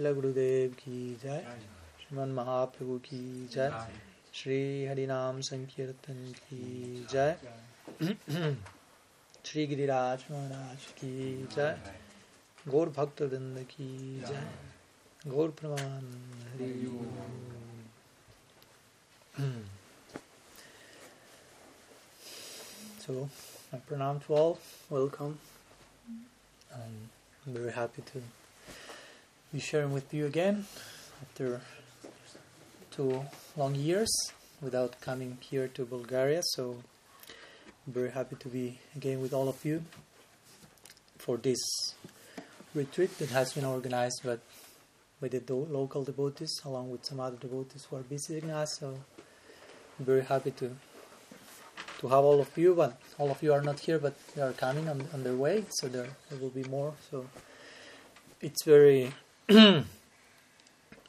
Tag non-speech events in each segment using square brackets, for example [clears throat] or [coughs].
शिला गुरुदेव की जय। श्रीमन महाप्रभु की जय। श्री हरिनाम संकीर्तन की जय। [clears throat] श्री गिरिराज महाराज की जय। गौर भक्त वृंद की जय। गौर प्रमाण Hari. so I to all welcome. I'm very happy to be sharing with you again after two long years without coming here to Bulgaria. So I'm very happy to be again with all of you for this retreat that has been organized by the do- local devotees along with some other devotees who are visiting us. So I'm very happy to to have all of you, but all of you are not here, but they are coming on, on their way, so there, there will be more. So it's very [clears throat]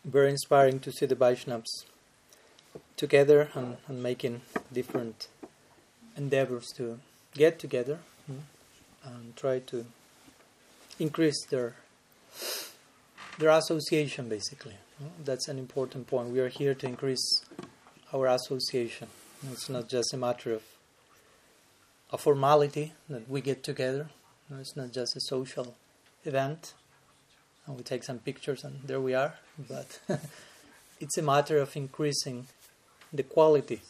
very inspiring to see the Vaishnavas together and, and making different endeavors to get together mm, and try to increase their their association basically. Mm. that's an important point. We are here to increase our association. It's not just a matter of a formality that we get together. It's not just a social event and we take some pictures and there we are. But [laughs] it's a matter of increasing the quality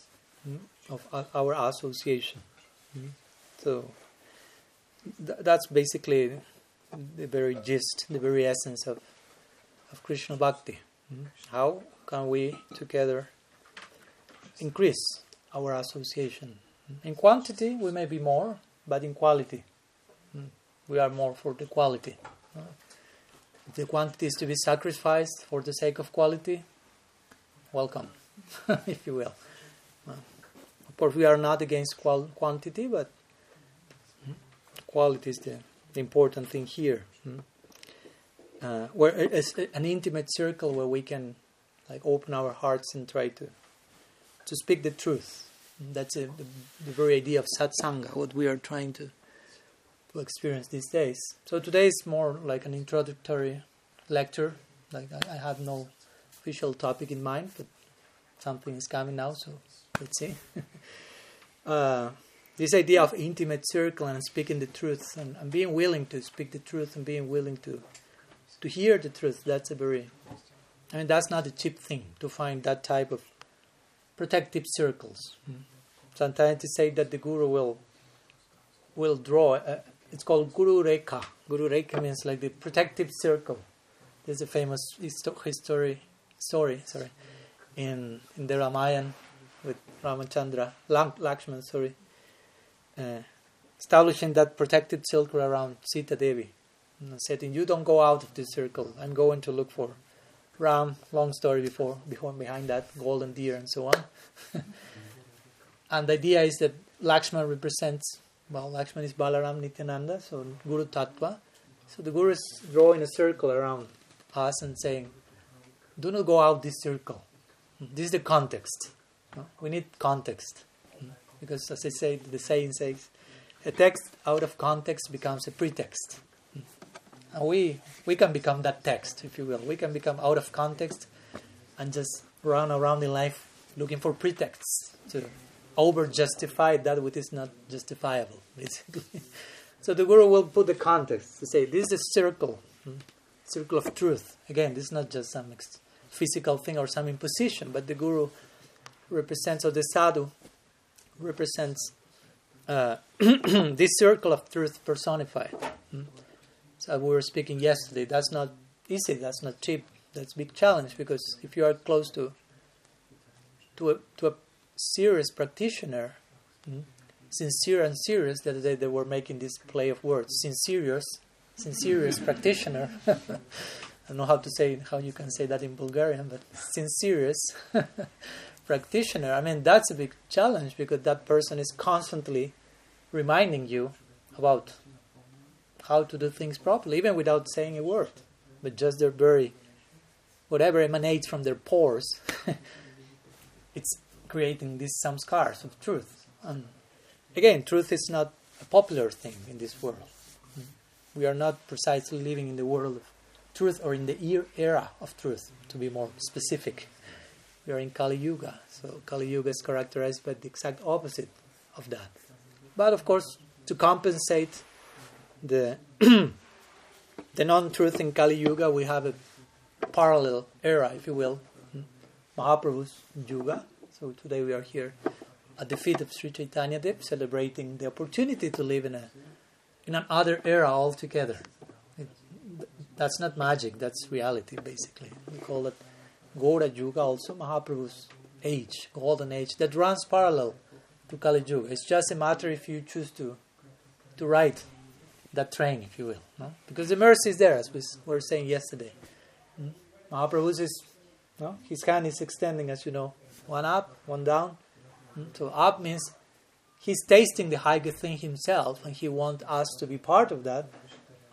mm, of our association. Mm. so th- that's basically the very gist the very essence of of krishna bhakti. Mm. how can we together increase our association? In quantity we may be more but in quality. We are more for the quality the quantity is to be sacrificed for the sake of quality, welcome, [laughs] if you will. Of course, we are not against qual- quantity, but quality is the, the important thing here. mm. Uh, where it's an intimate circle where we can like open our hearts and try to to speak the truth. That's a, the, the very idea of satsanga, what we are trying to to experience these days. So today is more like an introductory lecture. Like I, I have no official topic in mind, but something is coming now, so let's see. [laughs] uh, this idea of intimate circle and speaking the truth and, and being willing to speak the truth and being willing to to hear the truth, that's a very I mean that's not a cheap thing to find that type of protective circles. Sometimes they say that the guru will will draw. A, it's called Guru Rekha. Guru Rekha means like the protective circle. There's a famous histo- history story, sorry, in in the Ramayana with Ramachandra, Lakshman, sorry, uh, establishing that protected circle around Sita Devi, saying, "You don't go out of this circle. I'm going to look for Ram." Long story before, before behind that golden deer and so on. [laughs] and the idea is that Lakshman represents well, Lakshman is Balaram Nityananda, so Guru Tattva. So the Guru is drawing a circle around us and saying, do not go out this circle. This is the context. We need context. Because as I say, the saying says, a text out of context becomes a pretext. And we, we can become that text, if you will. We can become out of context and just run around in life looking for pretexts to over justify that which is not justifiable, basically. [laughs] so the Guru will put the context to say this is a circle, circle of truth. Again, this is not just some physical thing or some imposition, but the Guru represents, or the Sadhu represents uh, [clears throat] this circle of truth personified. hmm. So we were speaking yesterday. That's not easy. That's not cheap. That's big challenge because if you are close to to a to a serious practitioner, mm, sincere and serious. The other day they were making this play of words. Sincerious, sincerious practitioner. [laughs] I don't know how to say how you can say that in Bulgarian, but sincerious [laughs] practitioner. I mean that's a big challenge because that person is constantly reminding you about how to do things properly, even without saying a word, but just their very whatever emanates from their pores. [laughs] it's creating these samskars of truth. And again, truth is not a popular thing in this world. We are not precisely living in the world of truth or in the era of truth, to be more specific. We are in Kali Yuga, so Kali Yuga is characterized by the exact opposite of that. But of course, to compensate the [clears throat] the non-truth in Kali Yuga, we have a parallel era, if you will, Mahaprabhu's Yuga. So today we are here at the feet of Sri Chaitanya Dev, celebrating the opportunity to live in a in another era altogether. It, that's not magic; that's reality, basically. We call it Gora Yuga, also Mahaprabhu's age, golden age, that runs parallel to Kali Yuga. It's just a matter if you choose to to ride that train, if you will, no? because the mercy is there, as we were saying yesterday. Hmm? Mahaprabhu's is, no? his hand is extending, as you know, one up, one down. Hmm? So up means he's tasting the high good thing himself, and he wants us to be part of that.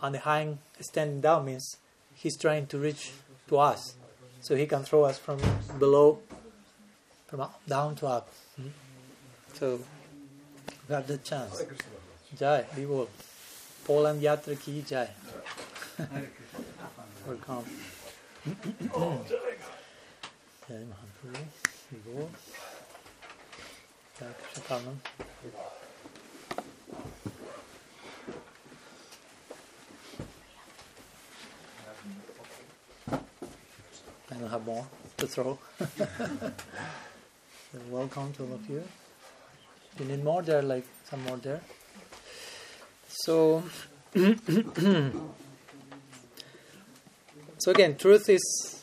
And the high extending down means he's trying to reach to us, so he can throw us from below, from up, down to up. Hmm? So we have the chance. Jai, be well. Poland Yatra ki jai. [laughs] Welcome. [clears throat] Krishna I don't have more to throw. so [laughs] welcome to all of you. You need more there, like some more there. So, [clears throat] so again, truth is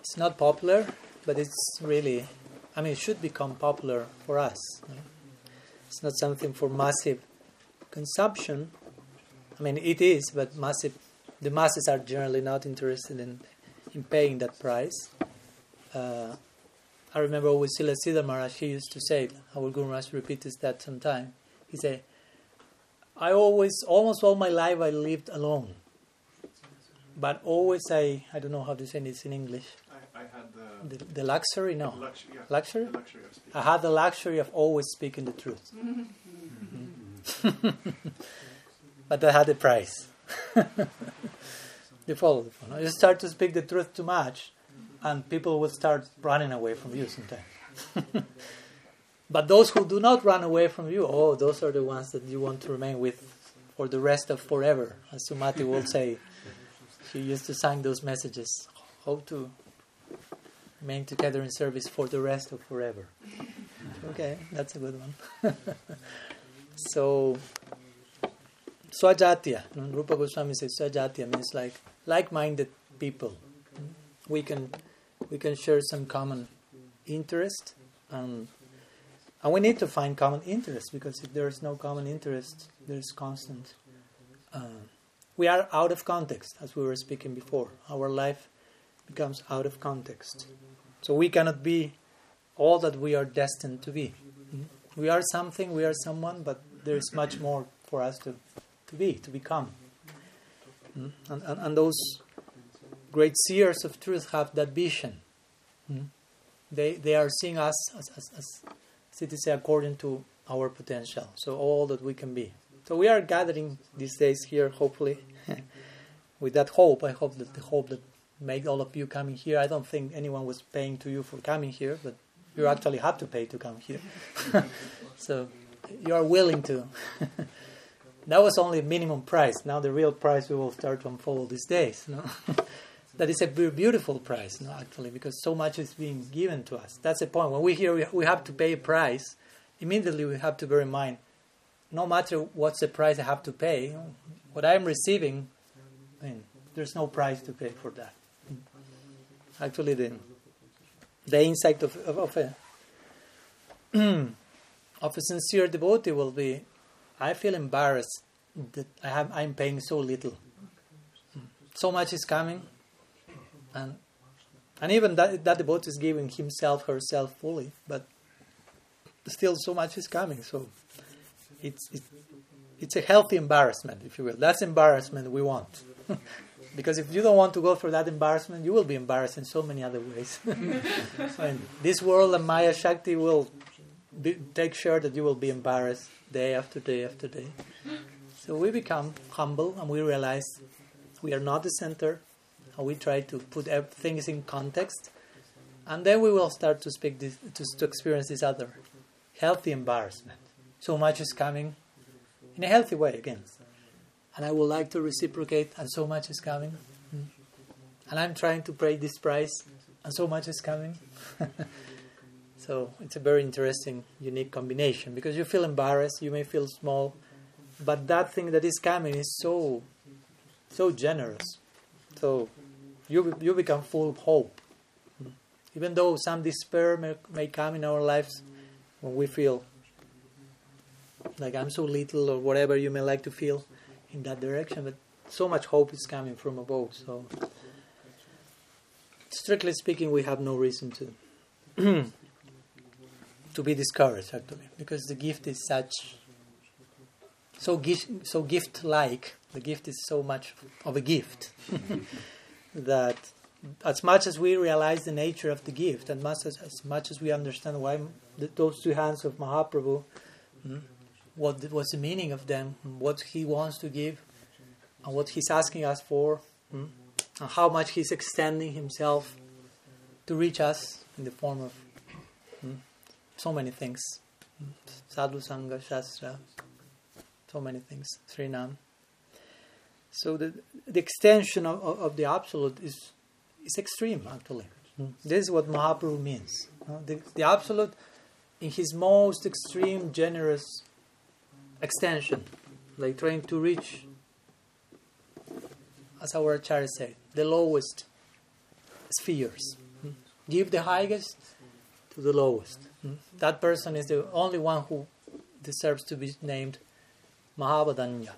it's not popular, but it's really, I mean, it should become popular for us. It's not something for massive consumption. I mean, it is, but massive. The masses are generally not interested in in paying that price. Uh, I remember always Srila Sridhar Maharaj, used to say, our Guru Maharaj repeats that sometime. He said, I always, almost all my life, I lived alone. But always, I, I don't know how to say this in English. I, I had the, The, the luxury, no. luxury, yeah, Luxury? the luxury of speaking. I had the luxury of always speaking the truth. [laughs] Mm-hmm. [laughs] but I had a price. [laughs] you follow the phone. You start to speak the truth too much, and people will start running away from you sometimes. but those who do not run away from you, oh, those are the ones that you want to remain with for the rest of forever. As Sumati will say, she used to sing those messages. Hope to remain together in service for the rest of forever. [laughs] Okay, that's a good one. [laughs] so, Swajatya. Rupa Goswami says Swajatya means like like-minded people. We can we can share some common interest, and and we need to find common interest because if there is no common interest, there is constant. Uh, we are out of context, as we were speaking before. Our life becomes out of context, so we cannot be all that we are destined to be. We are something, we are someone, but there is much more for us to, to be, to become. Mm? And, and, and those great seers of truth have that vision. Mm? They, they are seeing us as, as, as, as according to our potential, so all that we can be. So we are gathering these days here, hopefully, [laughs] with that hope. I hope that the hope that made all of you coming here. I don't think anyone was paying to you for coming here, but you actually had to pay to come here. [laughs] so you are willing to. [laughs] that was only a minimum price. Now the real price we will start to unfold these days. No? [laughs] that is a beautiful price, no, actually, because so much is being given to us. That's the point. When we hear we- have to pay a price, immediately we have to bear in mind, no matter what's the price I have to pay, what I'm receiving, I mean, there's no price to pay for that. Actually, the the insight of, of, of uh, a [clears throat] of a sincere devotee will be, I feel embarrassed that I have I'm paying so little. So much is coming, and and even that that devotee is giving himself herself fully, but still so much is coming. So it's it's, it's a healthy embarrassment, if you will. That's embarrassment we want. [laughs] because if you don't want to go through that embarrassment, you will be embarrassed in so many other ways. [laughs] and this world and Maya Shakti will be, take sure that you will be embarrassed day after day after day. So we become humble and we realize we are not the center, and we try to put things in context, and then we will start to speak this, to, to experience this other healthy embarrassment. So much is coming in a healthy way again, and I would like to reciprocate, and so much is coming, mm. and I'm trying to pay this price, and so much is coming. [laughs] so it's a very interesting, unique combination because you feel embarrassed, you may feel small, but that thing that is coming is so, so generous. So you you become full of hope, even though some despair may, may come in our lives when we feel like I'm so little or whatever you may like to feel in that direction, but so much hope is coming from above. So strictly speaking, we have no reason to [clears throat] to be discouraged actually, because the gift is such so gift so gift like. The gift is so much of a gift [laughs] that as much as we realize the nature of the gift, and as, as much as we understand why the, those two hands of Mahaprabhu, hmm, what was the meaning of them, what he wants to give, and what he's asking us for, hmm, and how much he's extending himself to reach us in the form of hmm, so many things. Hmm, sadhu Sangha, Shastra, so many things, Srinam. So the, the extension of, of the Absolute is, is extreme, actually. Mm. This is what Mahaprabhu means. The, the Absolute, in his most extreme, generous extension, like trying to reach, as our Acharya said, the lowest spheres. Give the highest to the lowest. That person is the only one who deserves to be named Mahavadanya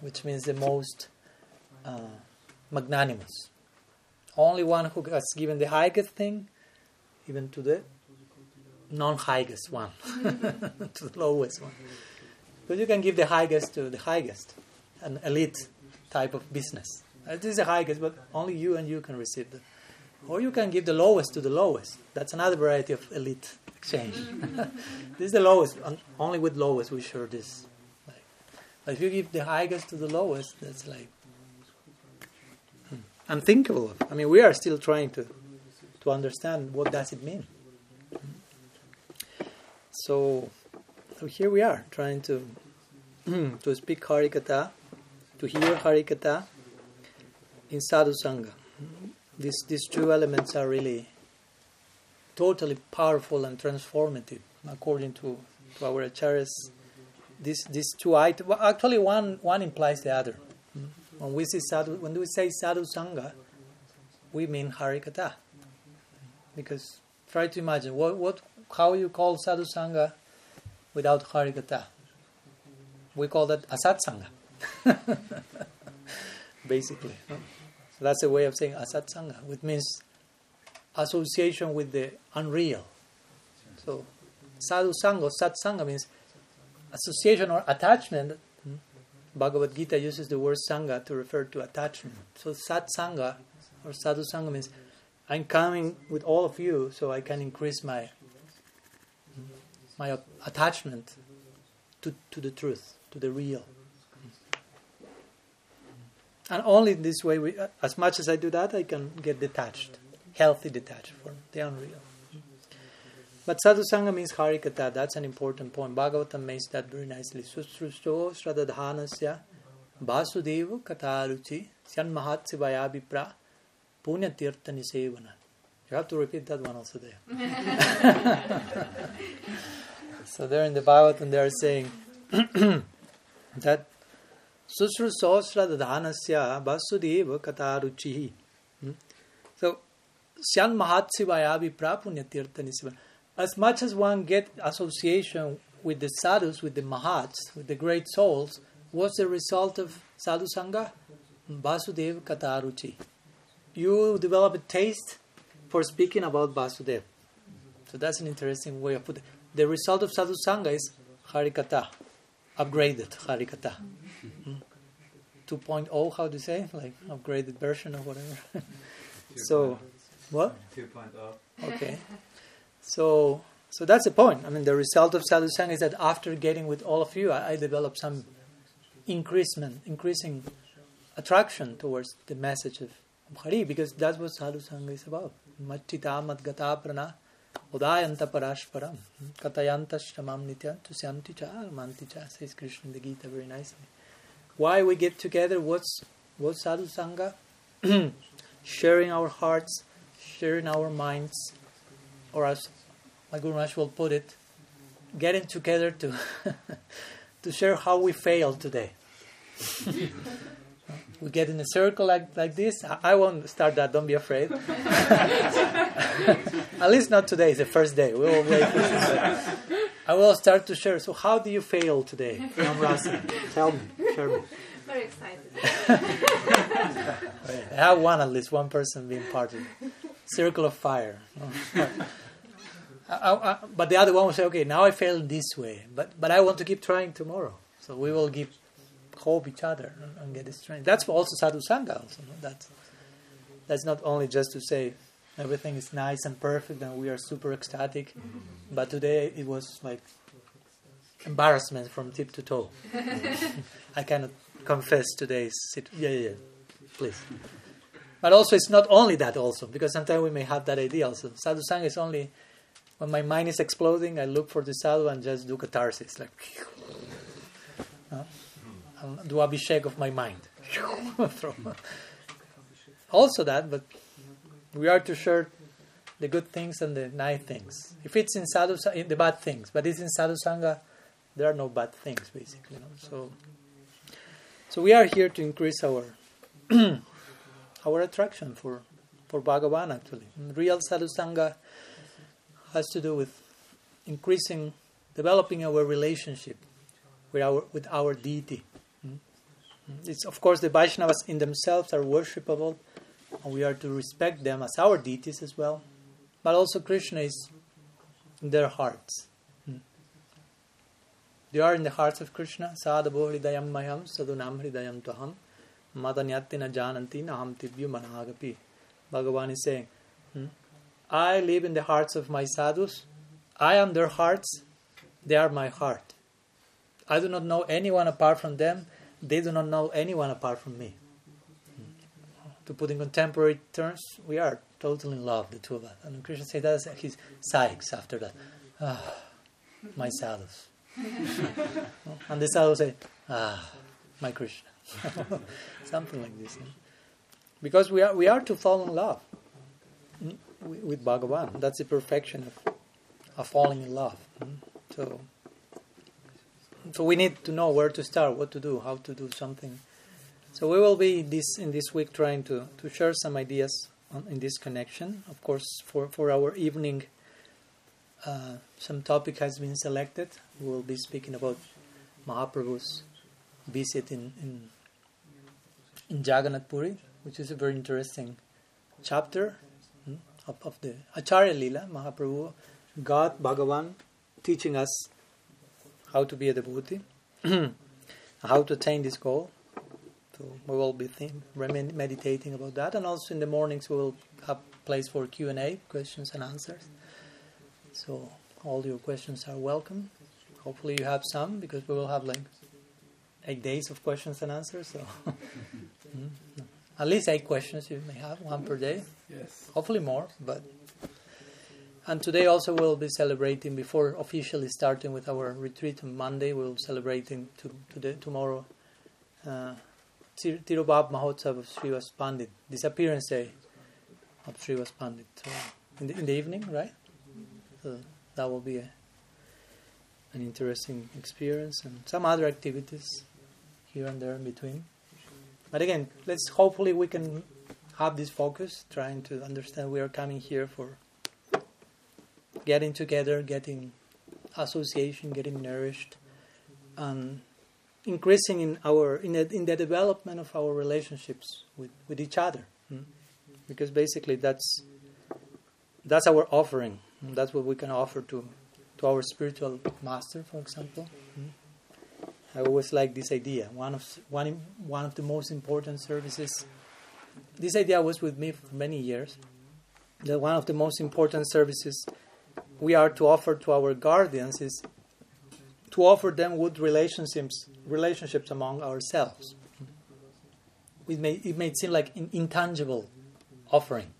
which means the most uh, magnanimous. Only one who has given the highest thing, even to the non-highest one, [laughs] to the lowest one. But you can give the highest to the highest, an elite type of business. Uh, this is the highest, but only you and you can receive it. Or you can give the lowest to the lowest. That's another variety of elite exchange. [laughs] this is the lowest, only with lowest we share this if you give the highest to the lowest, that's like hmm, unthinkable. I mean, we are still trying to to understand what does it mean. So, so here we are trying to [clears throat] to speak Harikatha, to hear Harikatha in Sadhu Sangha. These these two elements are really totally powerful and transformative, according to, to our acharyas these these two items. Well, actually, one one implies the other. When we say sadhu, when we say sadhu sangha, we mean harikatha. Because try to imagine what what how you call sadhu sangha without harikatha. We call that asat sangha. [laughs] Basically, so that's a way of saying asat sangha, which means association with the unreal. So sadhu sangha, sat sangha means association or attachment, hmm, Bhagavad Gita uses the word sangha to refer to attachment. So sat sangha or sadhu sangha means I'm coming with all of you so I can increase my my attachment to, to the truth, to the real. And only in this way, we, uh, as much as I do that, I can get detached, healthy detached from the unreal. But sadhusanga means harikatha. That's an important point. Bhagavatam makes that very nicely. Susrusto sradadhanasya vasudevu kataruchi syan mahatsivaya vipra punya tirtha nisevana. You have to repeat that one also there. [laughs] so there in the Bhagavatam they are saying [clears throat] that susrusto sradadhanasya vasudevu kataruchi. Hmm? So syan mahatsivaya vipra punya tirtha nisevana as much as one get association with the sadhus, with the mahats, with the great souls, what's the result of sadhu sangha? Vasudev kataruchi. You develop a taste for speaking about Vasudev. So that's an interesting way of putting it. The result of sadhu sangha is harikatha, upgraded harikatha. Mm. 2.0, how do you say? Like upgraded version or whatever. [laughs] so, what? 2.0. Okay. So, so that's the point. I mean, the result of sadhusanga is that after getting with all of you, I, I develop some increasement, increasing attraction towards the message of of Hari, because that's what sadhu sangha is about. Says Krishna in the Gita very nicely. Why we get together? What's what's sadhu sangha? [clears throat] sharing our hearts, sharing our minds, or as my Guru Maharaj will put it, getting together to [laughs] to share how we failed today. [laughs] we get in a circle like, like this. I, I won't start that, don't be afraid. [laughs] At least not today, it's the first day. We will wait. I will start to share. So, how do you fail today, Namrasa? Tell me, share me. Very excited. I have one, at least one person being part of it. Circle of fire. I, I, but the other one will say, okay, now I failed this way, but but I want to keep trying tomorrow. So we will keep hope each other and, get strength. That's also sadhu sangha. Also, no? that's that's not only just to say everything is nice and perfect and we are super ecstatic, but today it was like embarrassment from tip to toe. [laughs] I cannot confess today's situation. yeah, yeah, yeah, please. But also, it's not only that. Also, because sometimes we may have that idea. Also, sadhu sangha is only when my mind is exploding. I look for the sadhu and just do catharsis, like [laughs] Uh, do abhishek of my mind. [laughs] also that, but we are to share the good things and the nice things. If it's in sadhu, the bad things, but it's in sadhu sangha, there are no bad things basically. You know? So, so we are here to increase our [clears throat] our attraction for for Bhagavan. Actually, and real sadhu sangha has to do with increasing, developing our relationship with our with our deity. It's of course the Vaishnavas in themselves are worshipable, and we are to respect them as our deities as well. But also Krishna is in their hearts. They are in the hearts of Krishna. Sadhavo hridayam mayam sadunam hridayam tuham madanyatina jananti naham tibyu managapi. Bhagavan is saying, hmm? I live in the hearts of my sadhus. I am their hearts. They are my heart. I do not know anyone apart from them. They do not know anyone apart from me. To put in contemporary terms, we are totally in love, the two of us. And Krishna says that his sighs after that. Ah, my sadhus. [laughs] and the sadhus say, ah, my Krishna. [laughs] Something like this. Because we are, we are to fall in love with Bhagavan. That's the perfection of, of falling in love. So, so we need to know where to start, what to do, how to do something. So we will be this in this week trying to, to share some ideas on, in this connection. Of course, for, for our evening, uh, some topic has been selected. We will be speaking about Mahaprabhu's visit in, in, in Jagannath Puri, which is a very interesting chapter hmm, of, of the Acharya Lila, Mahaprabhu, God, Bhagavan, teaching us how to be a devotee, [clears throat] how to attain this goal. So we will be think, meditating about that, and also in the mornings we will have place for Q and A, questions and answers. So all your questions are welcome. Hopefully you have some because we will have like eight days of questions and answers. So [laughs] mm, at least eight questions you may have, one per day. Yes. Hopefully more, but and today also we'll be celebrating before officially starting with our retreat on Monday. We'll celebrating to, today tomorrow. Uh, Tirobhav Mahotsav of Srivas Pandit, disappearance day of Srivas Pandit. So in the, in the evening, right? So that will be a, an interesting experience and some other activities here and there in between. But again, let's hopefully we can have this focus, trying to understand we are coming here for getting together, getting association, getting nourished, and increasing in our in the, in the development of our relationships with, with each other. Hmm? Because basically that's that's our offering. That's what we can offer to to our spiritual master, for example. Hmm? I always like this idea. One of one one of the most important services. This idea was with me for many years. That one of the most important services we are to offer to our guardians is to offer them good relationships relationships among ourselves. It may it may seem like in, intangible offering.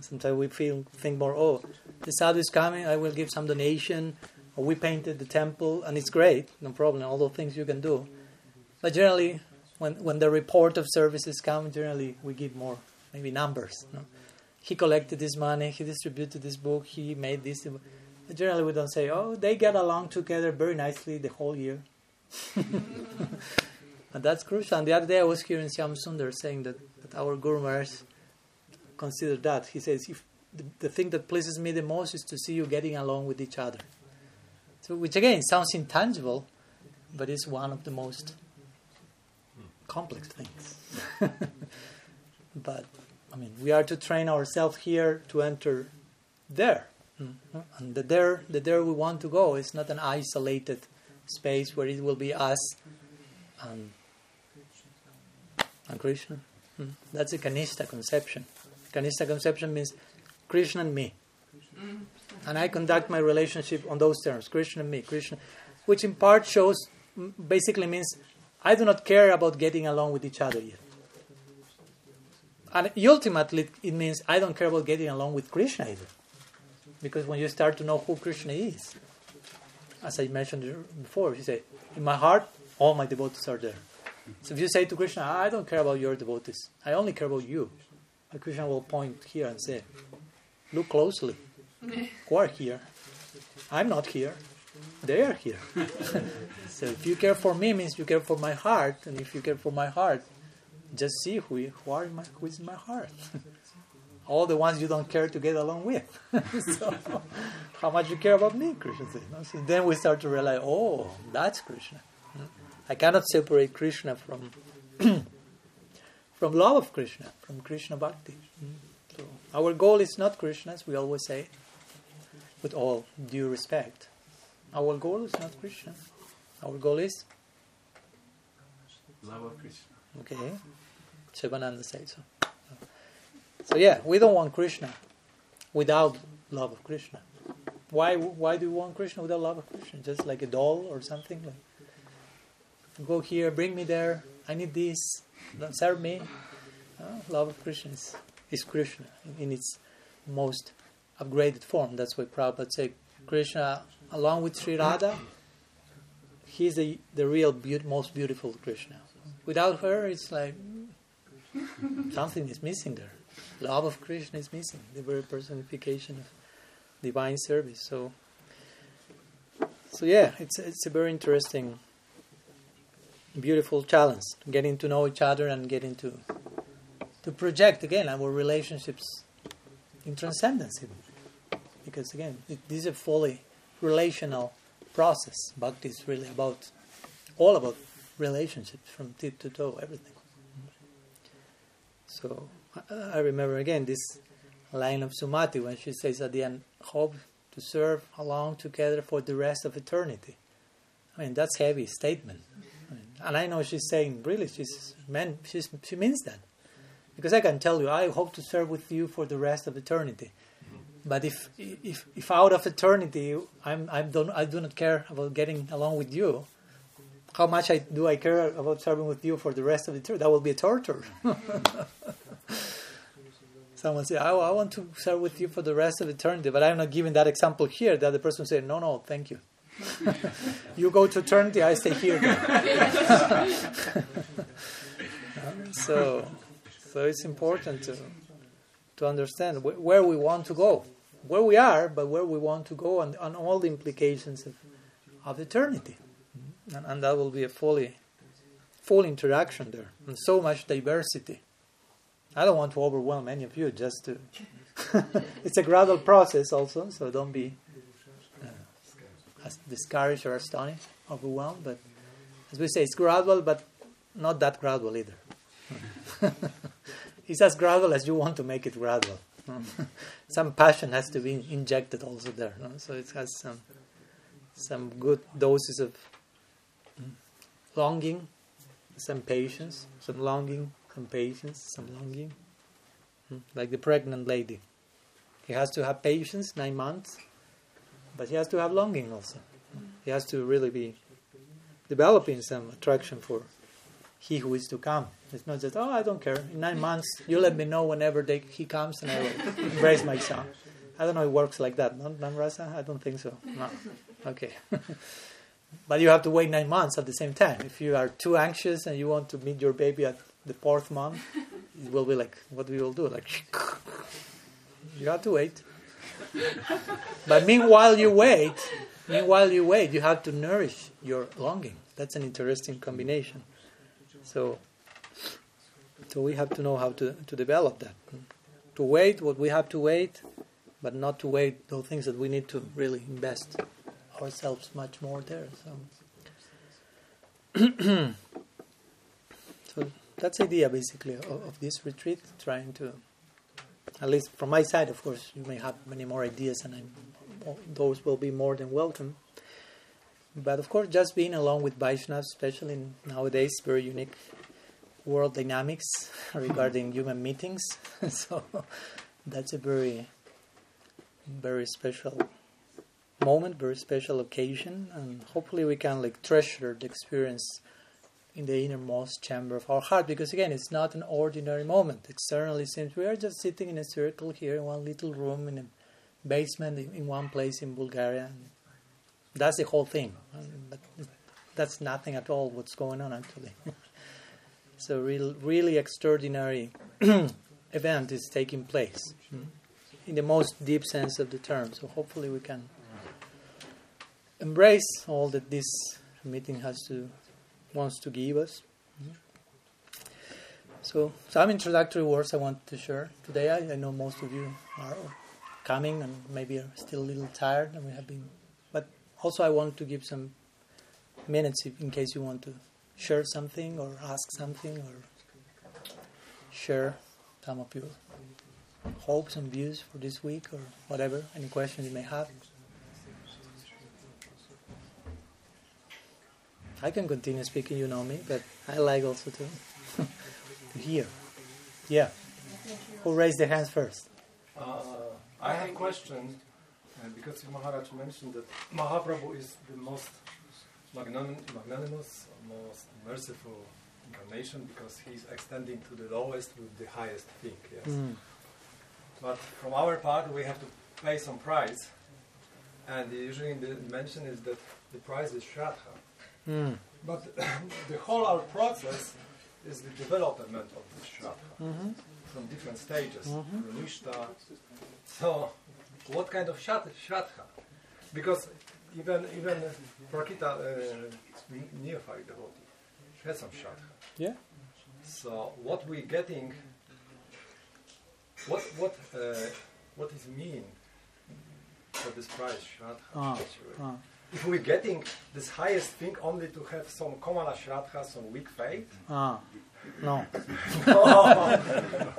Sometimes we feel think more, oh, the sadhu is coming, I will give some donation, or we painted the temple, and it's great, no problem, all those things you can do. But generally, when, when the report of services come, generally we give more, maybe numbers. He collected this money, he distributed this book, he made this. Generally, we don't say, oh, they get along together very nicely the whole year. [laughs] and that's crucial. And the other day I was hearing Shyam Sundar saying that, that our Guru Maharaj consider that. He says, if the, the thing that pleases me the most is to see you getting along with each other. So, which again sounds intangible, but is one of the most hmm. complex things. [laughs] but I mean, we are to train ourselves here to enter there, mm-hmm. and the there, the there we want to go is not an isolated space where it will be us and, and Krishna. Mm. That's a Kanishta conception. Kanishta conception means Krishna and me. And I conduct my relationship on those terms, Krishna and me, Krishna, which in part shows, basically means I do not care about getting along with each other yet. And ultimately, it means I don't care about getting along with Krishna either. Because when you start to know who Krishna is, as I mentioned before, you say, in my heart, all my devotees are there. So if you say to Krishna, I don't care about your devotees, I only care about you, and Krishna will point here and say, Look closely. [laughs] Who are here? I'm not here. They are here. [laughs] so if you care for me means you care for my heart, and if you care for my heart, just see who, who are in my, who is in my heart. [laughs] All the ones you don't care to get along with. [laughs] so, how much you care about me, Krishna says. So then we start to realize, oh, that's Krishna. I cannot separate Krishna from [clears throat] from love of Krishna, from Krishna bhakti. So our goal is not Krishna, as we always say, with all due respect. Our goal is not Krishna. Our goal is love of Krishna. Okay, Shivananda says so. So yeah, we don't want Krishna without love of Krishna. Why? Why do we want Krishna without love of Krishna? Just like a doll or something? Like, go here, bring me there. I need this. Don't serve me. Love of Krishna is, is Krishna in its most upgraded form. That's why Prabhupada say Krishna, along with Sri Radha, he's the, the real be- most beautiful Krishna. Without her, it's like [laughs] something is missing there. Love of Krishna is missing, the very personification of divine service. So, so yeah, it's it's a very interesting, beautiful challenge, getting to know each other and getting to to project again our relationships in transcendence. Because again, it, this is a fully relational process. Bhakti is really about all about relationships from tip to toe, everything. So I remember again this line of Sumati when she says at the end, hope to serve along together for the rest of eternity. I mean, that's heavy statement. I mean, and I know she's saying, really, she's meant, she's, she means that. Because I can tell you, I hope to serve with you for the rest of eternity. But if, if, if out of eternity I'm, I, don't, I do not care about getting along with you, how much I, do I care about serving with you for the rest of the eternity? That will be a torture. [laughs] Someone say, I, I want to serve with you for the rest of eternity, but I'm not giving that example here. The other person say, No, no, thank you. [laughs] you go to eternity, I stay here. [laughs] so, so it's important to to understand wh- where we want to go, where we are, but where we want to go, and, and all the implications of, of eternity, and, and that will be a fully full interaction there, and so much diversity. I don't want to overwhelm any of you. Just to, [laughs] it's a gradual process also, so don't be uh, discouraged or astonished, overwhelmed. But as we say, it's gradual, but not that gradual either. [laughs] it's as gradual as you want to make it gradual. [laughs] some passion has to be injected also there, no? so it has some some good doses of longing, some patience, some longing, some patience, some longing. Hmm? Like the pregnant lady. He has to have patience, nine months, but he has to have longing also. He has to really be developing some attraction for he who is to come. It's not just, oh, I don't care. In nine months, you let me know whenever they, he comes and I will embrace my son. I don't know it works like that, no, Rasa? I don't think so. No. Okay. [laughs] but you have to wait nine months at the same time. If you are too anxious and you want to meet your baby at the fourth month, [laughs] it will be like, what we will do? Like, [laughs] you have to wait. but meanwhile you wait, meanwhile you wait, you have to nourish your longing. That's an interesting combination. So, so we have to know how to, to develop that. To wait what we have to wait, but not to wait those things that we need to really invest ourselves much more there. So, [coughs] so that's the idea basically of, of this retreat, trying to at least from my side, of course, you may have many more ideas, and I'm, those will be more than welcome. But of course, just being along with Vaishnavas, especially in nowadays, very unique world dynamics [laughs] regarding [laughs] human meetings. [laughs] so that's a very, very special moment, very special occasion, and hopefully we can like treasure the experience in the innermost chamber of our heart because again it's not an ordinary moment. Externally since we are just sitting in a circle here in one little room in a basement in one place in bulgaria that's the whole thing. That's nothing at all what's going on actually. [laughs] So real, really extraordinary [clears throat] event is taking place in the most deep sense of the term. So hopefully we can embrace all that this meeting has to wants to give us. Mm-hmm. So, some introductory words I want to share today. I, I, know most of you are coming and maybe are still a little tired, and we have been. But also, I want to give some minutes in case you want to share something or ask something or share some of your hopes and views for this week or whatever. Any questions you may have. I can continue speaking, you know me, but I like also to, [laughs] to hear. Yeah. Who raised their hands first? Uh, I have a question, uh, because Maharaj mentioned that Mahaprabhu is the most magnanimous, most merciful incarnation because he's extending to the lowest with the highest thing. Yes. Mm. But from our part, we have to pay some price, and usually the mention is that the price is Shraddha. Mm. But [coughs] the whole our process is the development of the shraddha mm-hmm. from different stages, mm-hmm. So, what kind of shraddha? Because even even Prakrita, uh, neophyte devotee, has some shraddha. Yeah. So, what we're getting? What what uh, what is mean for this price shraddha? Ah, ah if we're getting this highest thing only to have some Komala Shraddha, some weak faith? Ah, no. [laughs]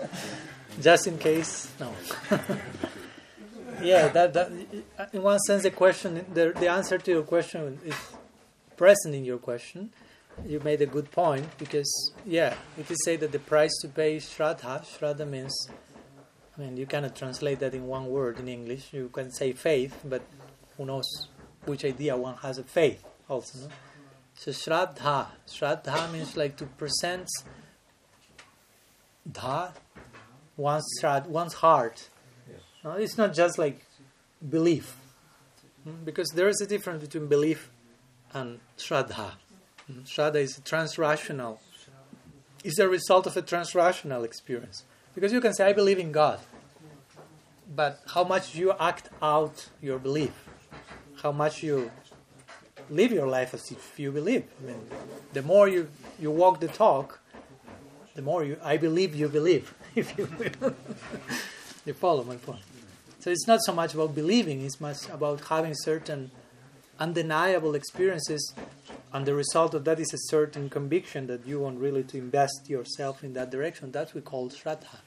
Just in case, no. [laughs] yeah, that, that in one sense the question, the, the answer to your question is present in your question. You made a good point because, yeah, if you say that the price to pay is Shraddha. Shraddha means, I mean, you cannot translate that in one word in English. You can say faith, but who knows which idea one has a faith also. No? So Shraddha. Shraddha means like to present dha, one's, shrad, one's heart. No, it's not just like belief. Because there is a difference between belief and Shraddha. Shraddha is transrational. It's a result of a transrational experience. Because you can say, I believe in God. But how much you act out your belief how much you live your life as if you believe. I mean, the more you, you walk the talk, the more you I believe you believe. [laughs] If you will, [laughs] you follow my point. So it's not so much about believing; it's much about having certain undeniable experiences, and the result of that is a certain conviction that you want really to invest yourself in that direction. That we call shraddha.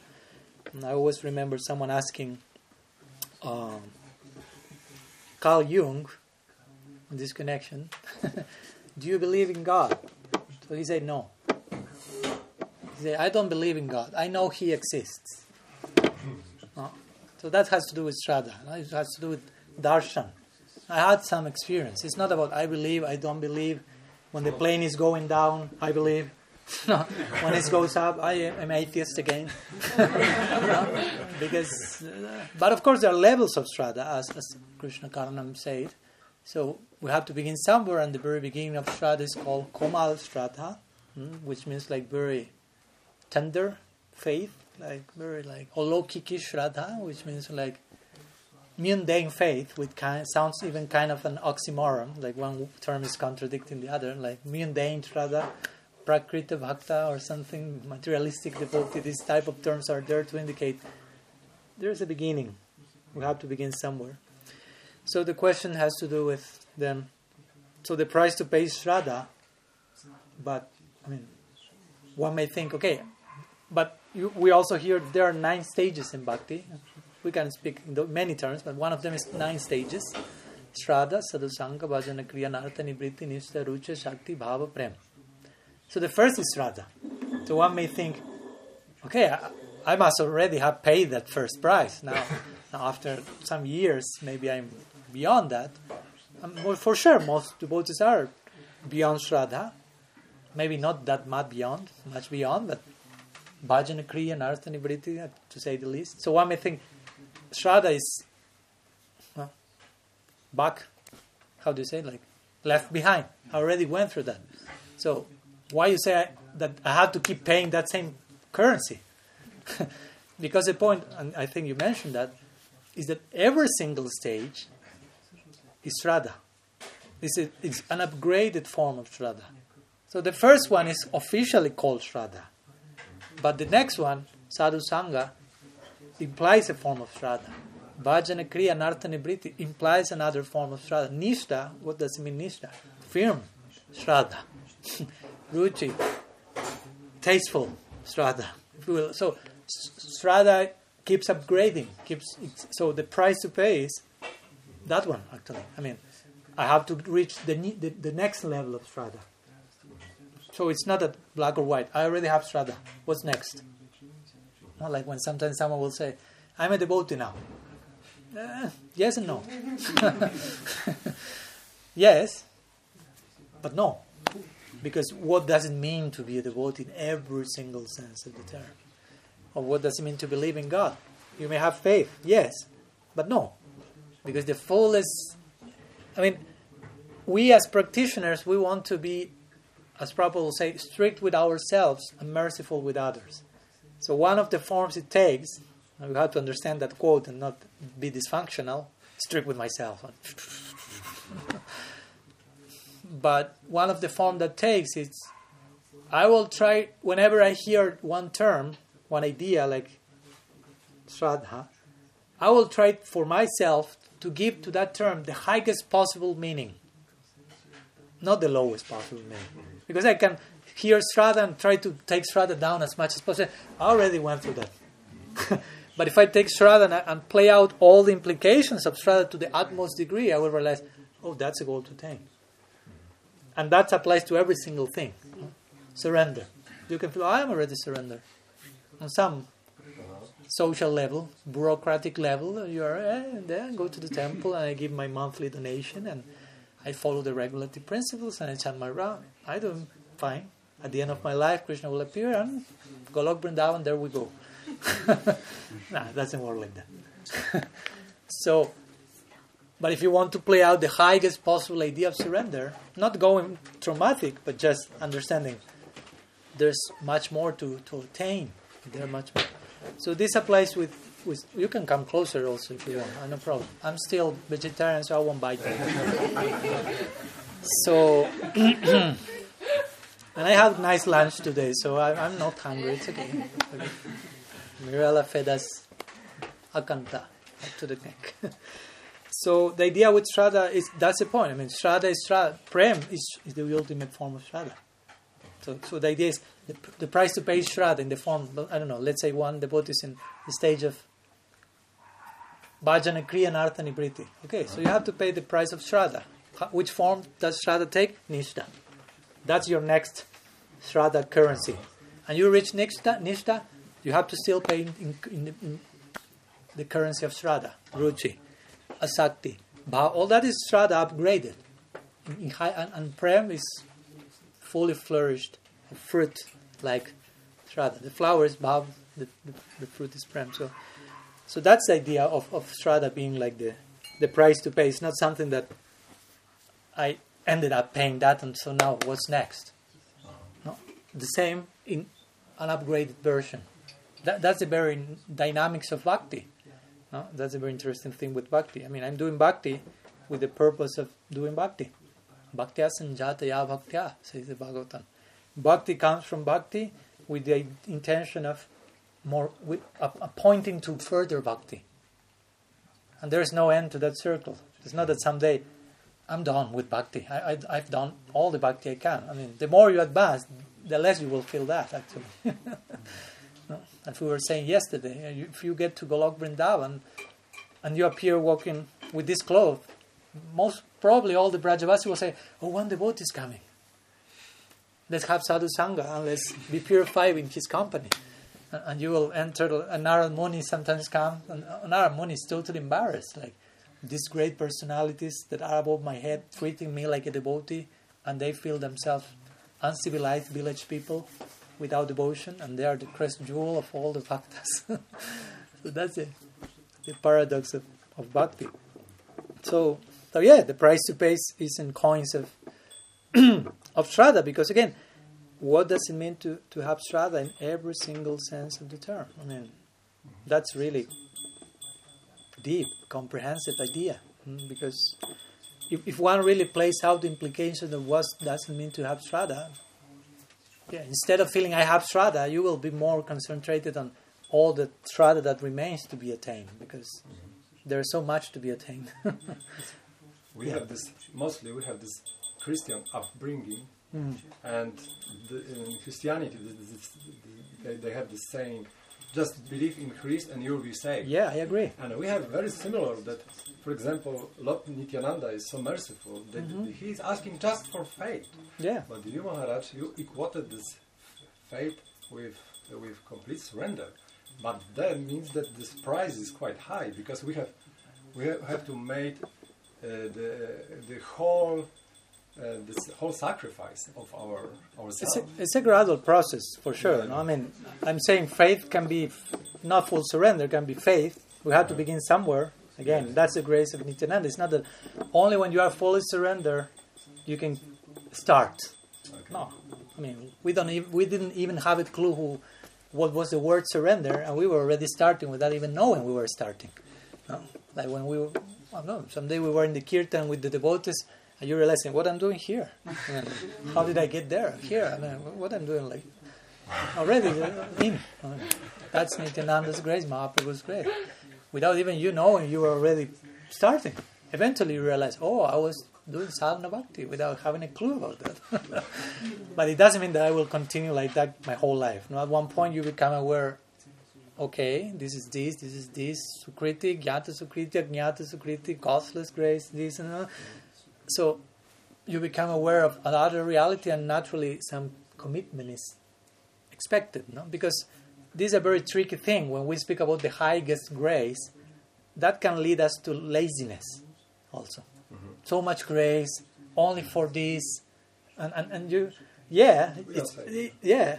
And I always remember someone asking. Um, Carl Jung on this connection. [laughs] Do you believe in God? So he said, No. He said, I don't believe in God. I know He exists. No. So that has to do with Shraddha. Uh, it has to do with darshan. I had some experience. It's not about I believe, I don't believe. When the plane is going down, I believe. [laughs] when it goes up, I am atheist again. [laughs] because, uh, but of course, there are levels of shraddha, as, as Krishna Karnam said. So we have to begin somewhere, and the very beginning of shraddha is called Komal Shraddha, hmm, which means like very tender faith, like very like Olokiki Shraddha, which means like mundane faith, which kind sounds even kind of an oxymoron, like one term is contradicting the other, like mundane Shraddha, Prakrita Bhakta, or something materialistic devotee. These type of terms are there to indicate there's a beginning. We have to begin somewhere. So the question has to do with them. So the price to pay is Shraddha, but I mean, one may think, okay, but you, we also hear there are nine stages in bhakti. We can speak in many terms, but one of them is nine stages. Shraddha, Sadhusanga, Bhajana, Kriya, Nartha, Nibriti, Nishta, Shakti, Bhava, Prem. So the first is Shraddha. So one may think, okay, I, I must already have paid that first price. Now, [laughs] now after some years, maybe I'm beyond that. Um, well, for sure, most devotees are beyond Shraddha. Maybe not that much beyond, much beyond, but bhajana kriya, nartha nibriti, to say the least. So one may think Shraddha is well, back, how do you say, like left behind. I already went through that. So why you say that I have to keep paying that same currency? [laughs] because the point, and I think you mentioned that, is that every single stage is Shraddha. This is it's an upgraded form of Shraddha. So the first one is officially called Shraddha. But the next one, Sadhu Sanga, implies a form of Shraddha. Bhajana Kriya Nartha implies another form of Shraddha. Nishta, what does it mean Nishta? Firm Shraddha. [laughs] Ruchi, tasteful Shraddha. So Shraddha keeps upgrading. keeps So the price to pay is that one, actually. I mean, I have to reach the, the, the next level of Shraddha. So it's not a black or white. I already have Shraddha. What's next? Not like when sometimes someone will say, I'm a devotee now. Uh, yes and no. [laughs] yes, but no. Because what does it mean to be a devotee in every single sense of the term? Or what does it mean to believe in God? You may have faith, yes, but no. Because the fullest, I mean, we as practitioners, we want to be as Prabhupada will say, strict with ourselves and merciful with others. So one of the forms it takes, and we have to understand that quote and not be dysfunctional, strict with myself. [laughs] but one of the form that takes is I will try whenever I hear one term, one idea like Shraddha, I will try for myself to give to that term the highest possible meaning, not the lowest possible meaning because I can hear Shraddha and try to take Shraddha down as much as possible. I already went through that. [laughs] but if I take Shraddha and, and, play out all the implications of Shraddha to the utmost degree, I will realize, oh, that's a goal to attain. And that applies to every single thing. Surrender. You can feel, I am already surrendered. On some social level, bureaucratic level, you are, eh, then go to the temple and I give my monthly donation and I follow the regulatory principles and I chant my round. I do fine. At the end of my life, Krishna will appear and Golok Vrindavan, there we go. [laughs] nah, it doesn't work like that. [laughs] so, but if you want to play out the highest possible idea of surrender, not going traumatic, but just understanding there's much more to, to attain. There much more. So this applies with with, you can come closer also if you want. Uh, no problem. I'm still vegetarian, so I won't bite you. so, [clears throat] and I had nice lunch today, so I, am not hungry. It's okay. okay. Mirella fed us akanta up to the neck. [laughs] so the idea with Shraddha is that's the point. I mean, Shraddha is Shraddha. Prem is, is the ultimate form of Shraddha. So, so the idea is the, the price to pay is Shraddha in the form, I don't know, let's say one devotee is in the stage of Bhajana Kriya Nartha Nibriti. Okay, so you have to pay the price of Shraddha. Which form does Shraddha take? Nishta. That's your next Shraddha currency. And you reach Nishta, Nishta you have to still pay in, in, in, in the currency of Shraddha, Ruchi, Asakti. But all that is Shraddha upgraded. High, and, and Prem is fully flourished, fruit like Shraddha. The flower is Bhav, the, the, the fruit is Prem. So, so that's the idea of, of Shraddha being like the, the price to pay. It's not something that I ended up paying that, and so now what's next? No, the same in an upgraded version. That, that's the very dynamics of bhakti. No? That's a very interesting thing with bhakti. I mean, I'm doing bhakti with the purpose of doing bhakti. Bhaktya sanjataya bhaktya, says the Bhagavatam. Bhakti comes from bhakti with the intention of more with, uh, pointing to further bhakti. And there's no end to that circle. It's not that someday I'm done with bhakti. I, I, have done all the bhakti I can. I mean, the more you advance, the less you will feel that, actually. [laughs] no? As we were saying yesterday, if you get to Golok Vrindavan and you appear walking with this cloth, most probably all the Brajavasi will say, Oh, one devotee is coming. Let's have sadhu sanga and let's be purified in his company. And, and you will enter, and Narad Muni sometimes comes, and Narad Muni is totally embarrassed. Like, these great personalities that are above my head treating me like a devotee, and they feel themselves uncivilized village people without devotion, and they are the crest jewel of all the bhaktas. [laughs] so that's it, the paradox of, of bhakti. So, so yeah, the price to pay is in coins of [clears throat] of Shraddha, because again, what does it mean to, to have Shraddha in every single sense of the term? I mean, that's really deep, comprehensive idea. Hmm, because if, if one really plays out the implications of what does it mean to have Shraddha, yeah, instead of feeling I have Shraddha, you will be more concentrated on all the Shraddha that remains to be attained, because there's so much to be attained. [laughs] we yeah. have this, mostly we have this Christian upbringing, mm. and the, in Christianity, they, they have the saying, just believe in Christ and you'll be saved. Yeah, I agree. And we have very similar that, for example, Lord Nityananda is so merciful that mm-hmm. he's asking just for faith. Yeah. But you Maharaj, you equated this faith with, with complete surrender. But that means that this price is quite high because we have we have to make uh, the the whole uh, this whole sacrifice of our ourselves. It's a, it's a gradual process for sure. Yeah. No? I mean, I'm saying faith can be not full surrender, can be faith. We have to begin somewhere. Again, that's the grace of Nityananda. It's not that only when you are fully surrender you can start. Okay. No, I mean we don't even, we didn't even have a clue who what was the word surrender, and we were already starting without even knowing we were starting. No? Like when we, were, I don't know, someday we were in the kirtan with the devotees and you're realizing what I'm doing here. how did I get there? Here, I mean, uh, what I'm doing like already uh, in. That's Nityananda's grace. Mahaprabhu's grace. Without even you knowing, you were already starting. Eventually, you realize, oh, I was doing sadhana bhakti without having a clue about that. [laughs] but it doesn't mean that I will continue like that my whole life. at one point, you become aware. Okay, this is this, this is this, Sukriti, Jnata Sukriti, Ajnata Sukriti, causeless grace, this and that so you become aware of another reality, and naturally, some commitment is expected. No? Because this is a very tricky thing. When we speak about the highest grace, that can lead us to laziness also. Mm-hmm. So much grace, only for this. And, and, and you, yeah, it's, yeah.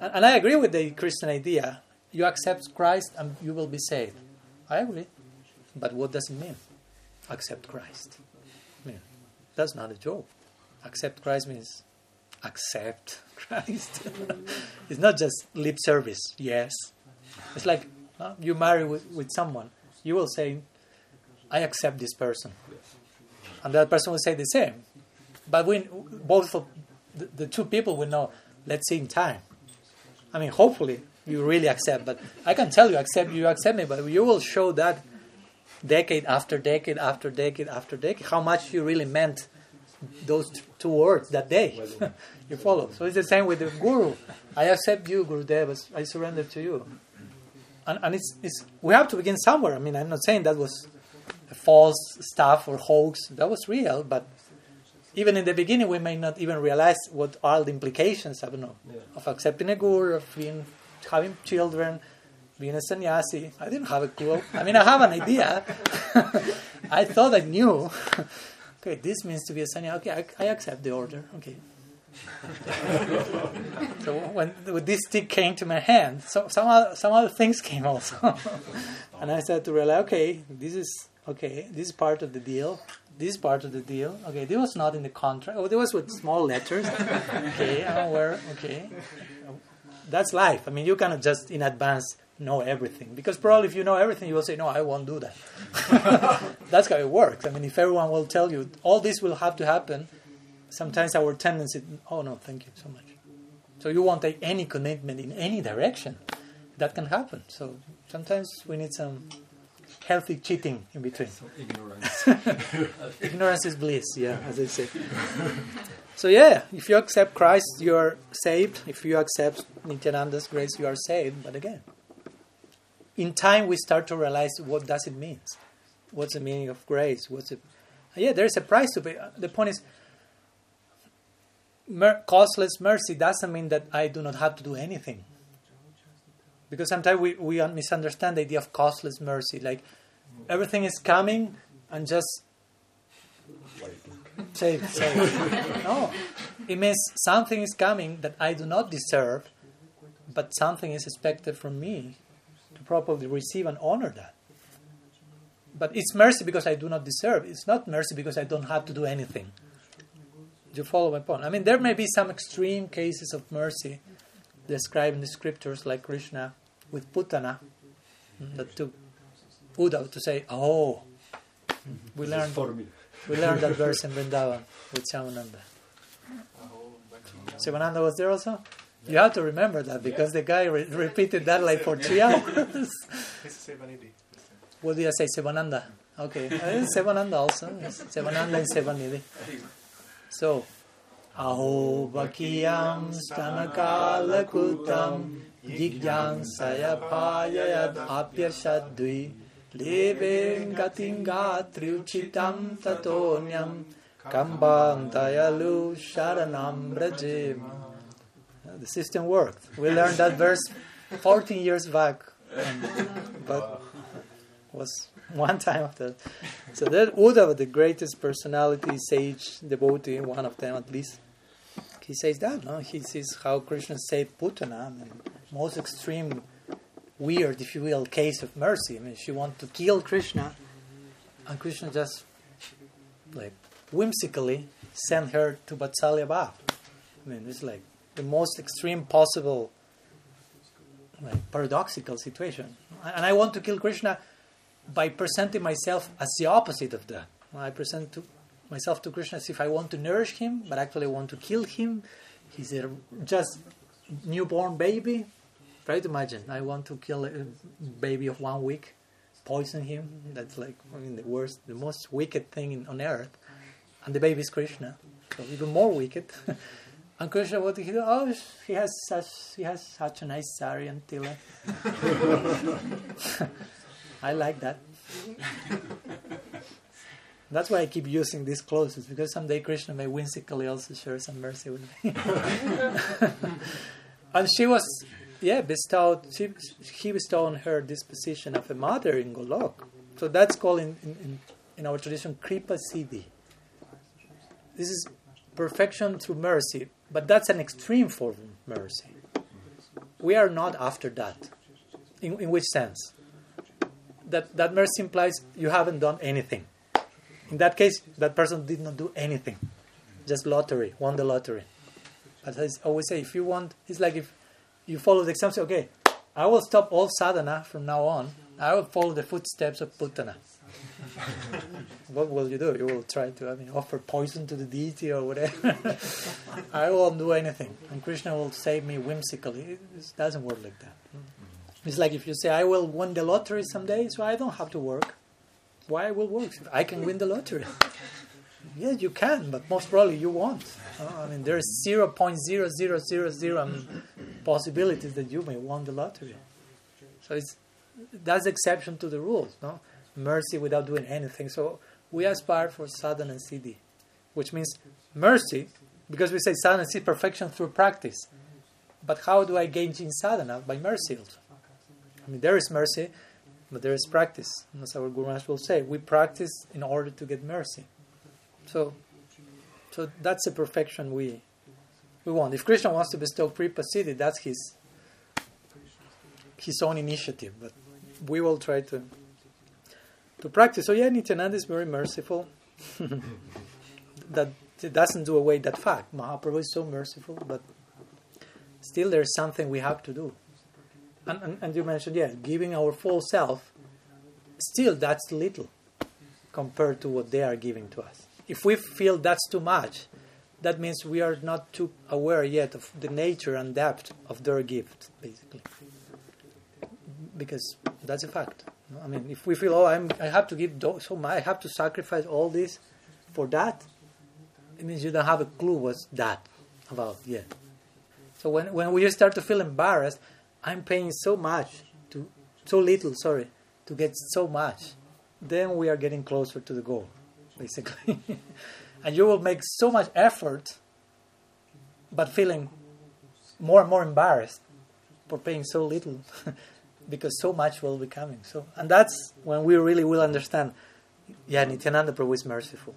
And, and I agree with the Christian idea. You accept Christ and you will be saved. I agree. But what does it mean? Accept Christ. That's not a joke. Accept Christ means accept Christ. [laughs] it's not just lip service, yes. It's like uh, you marry with, with someone, you will say, I accept this person. And that person will say the same. But when both of the, the two people will know, let's see in time. I mean, hopefully you really accept, but I can tell you, accept you accept me, but you will show that decade after decade after decade after decade, how much you really meant those two words that day. [laughs] you follow. So it's the same with the guru. I accept you, Guru Devas. I surrender to you. And, and it's, it's, we have to begin somewhere. I mean, I'm not saying that was false stuff or hoax. That was real, but even in the beginning, we may not even realize what are the implications. I don't know yeah. of accepting a guru, of being having children, being a sannyasi. I didn't have a clue. I mean, I have an idea. [laughs] I thought I knew. [laughs] okay, this means to be a sannyasi. Okay, I, I, accept the order. Okay, [laughs] so when, when this stick came to my hand, so some other, some other things came also, and I said to realize, okay, this is okay, this is part of the deal. This is part of the deal. Okay, this was not in the contract. Oh, this was with small letters. okay, I'm aware. Okay, that's life. I mean, you cannot just in advance know everything because probably if you know everything, you will say, "No, I won't do that." [laughs] that's how it works. I mean, if everyone will tell you all this will have to happen, sometimes our tendency, "Oh no, thank you so much." So you won't take any commitment in any direction. That can happen. So sometimes we need some healthy cheating in between. So ignorance. [laughs] Ignorance is bliss, yeah, as I say. So yeah, if you accept Christ, you are saved. If you accept Nityananda's grace, you are saved. But again, in time we start to realize what does it mean. What's the meaning of grace? What's it? Uh, yeah, there is a price to pay. Uh, the point is, mer- costless mercy doesn't mean that I do not have to do anything. Because sometimes we, we misunderstand the idea of costless mercy. Like everything is coming and just say, say. no. It means something is coming that I do not deserve, but something is expected from me properly receive and honor that. But it's mercy because I do not deserve. It's not mercy because I don't have to do anything. Do you follow my point? I mean, there may be some extreme cases of mercy described in the scriptures, like Krishna with Putana, mm, that took Uddhav to say, "Oh, we learned we learned that verse in Vrindavan with Shyamananda." [laughs] Shivananda was there also. You have to remember that because the guy re- repeated that like for three hours. [laughs] what did I say, Sevananda? Okay, [laughs] eh, Sevananda also. Yes. Sevananda and Sevanidhi. So, Aho Bakiyam Stanakalakutam Jigyansayapayayad Apyashadvi Leveng Gatinga Triuchitam Tatonyam Kambang Dayalu Sharanam Brajema. The system worked. We learned that verse 14 years back, but was one time after. So that Uddhava, the greatest personality, sage, devotee, one of them at least, he says that. No, he says how Krishna saved Putana, I mean, most extreme, weird, if you will, case of mercy. I mean, she wanted to kill Krishna, and Krishna just like whimsically sent her to Vatsalya Bhav. I mean, it's like the most extreme possible, like paradoxical situation. And I want to kill Krishna by presenting myself as the opposite of that. I present to myself to Krishna as if I want to nourish him, but actually I want to kill him. He's a just newborn baby. Try to imagine. I want to kill a baby of one week, poison him. That's like I mean the worst, the most wicked thing in, on earth. And the baby is Krishna, so even more wicked. [laughs] and Krishna, what did he do? Oh, he has such he has such a nice sari and tila. [laughs] I like that. [laughs] That's why I keep using these clothes, because someday Krishna may whimsically also share some mercy with me. [laughs] and she was, yeah, bestowed, she, he bestowed on her this position of a mother in Golok. So that's called in, in, in our tradition Kripa Siddhi. This is perfection through mercy, but that's an extreme form of mercy. We are not after that. In, in which sense? That, that mercy implies you haven't done anything. In that case, that person did not do anything, just lottery, won the lottery. But I always say, if you want, it's like if you follow the example, okay, I will stop all sadhana from now on. I will follow the footsteps of Putana. [laughs] what will you do? You will try to, I mean, offer poison to the deity or whatever. [laughs] I won't do anything, and Krishna will save me whimsically. It doesn't work like that. It's like if you say, I will win the lottery someday, so I don't have to work. Why will work? I can win the lottery. [laughs] yes, you can, but most probably you won't. Uh, I mean, there's 0.0000 possibilities that you may win the lottery. So it's that's exception to the rules, no? Mercy without doing anything. So we aspire for sadhana and siddhi, which means mercy, because we say sadhana is perfection through practice. But how do I gain in sadhana? By mercy. I mean, there is mercy, but there is practice. As our Guru will say, we practice in order to get mercy. So, so that's the perfection we We won't. If Krishna wants to bestow pasidi, that's his his own initiative. But we will try to to practice. So yeah, Nityananda is very merciful. [laughs] that it doesn't do away that fact. Mahaprabhu is so merciful, but still there's something we have to do. And, and, and you mentioned, yeah, giving our full self, still that's little compared to what they are giving to us. If we feel that's too much, that means we are not too aware yet of the nature and depth of their gift, basically. Because that's a fact. I mean, if we feel, oh, I'm, I have to give so much, I have to sacrifice all this for that, it means you don't have a clue what's that about yet. So when, when we start to feel embarrassed, I'm paying so much to so little, sorry, to get so much, then we are getting closer to the goal, basically. [laughs] and you will make so much effort, but feeling more and more embarrassed for paying so little, [laughs] because so much will be coming. So, and that's when we really will understand. Yeah, Nityananda Prabhu is merciful.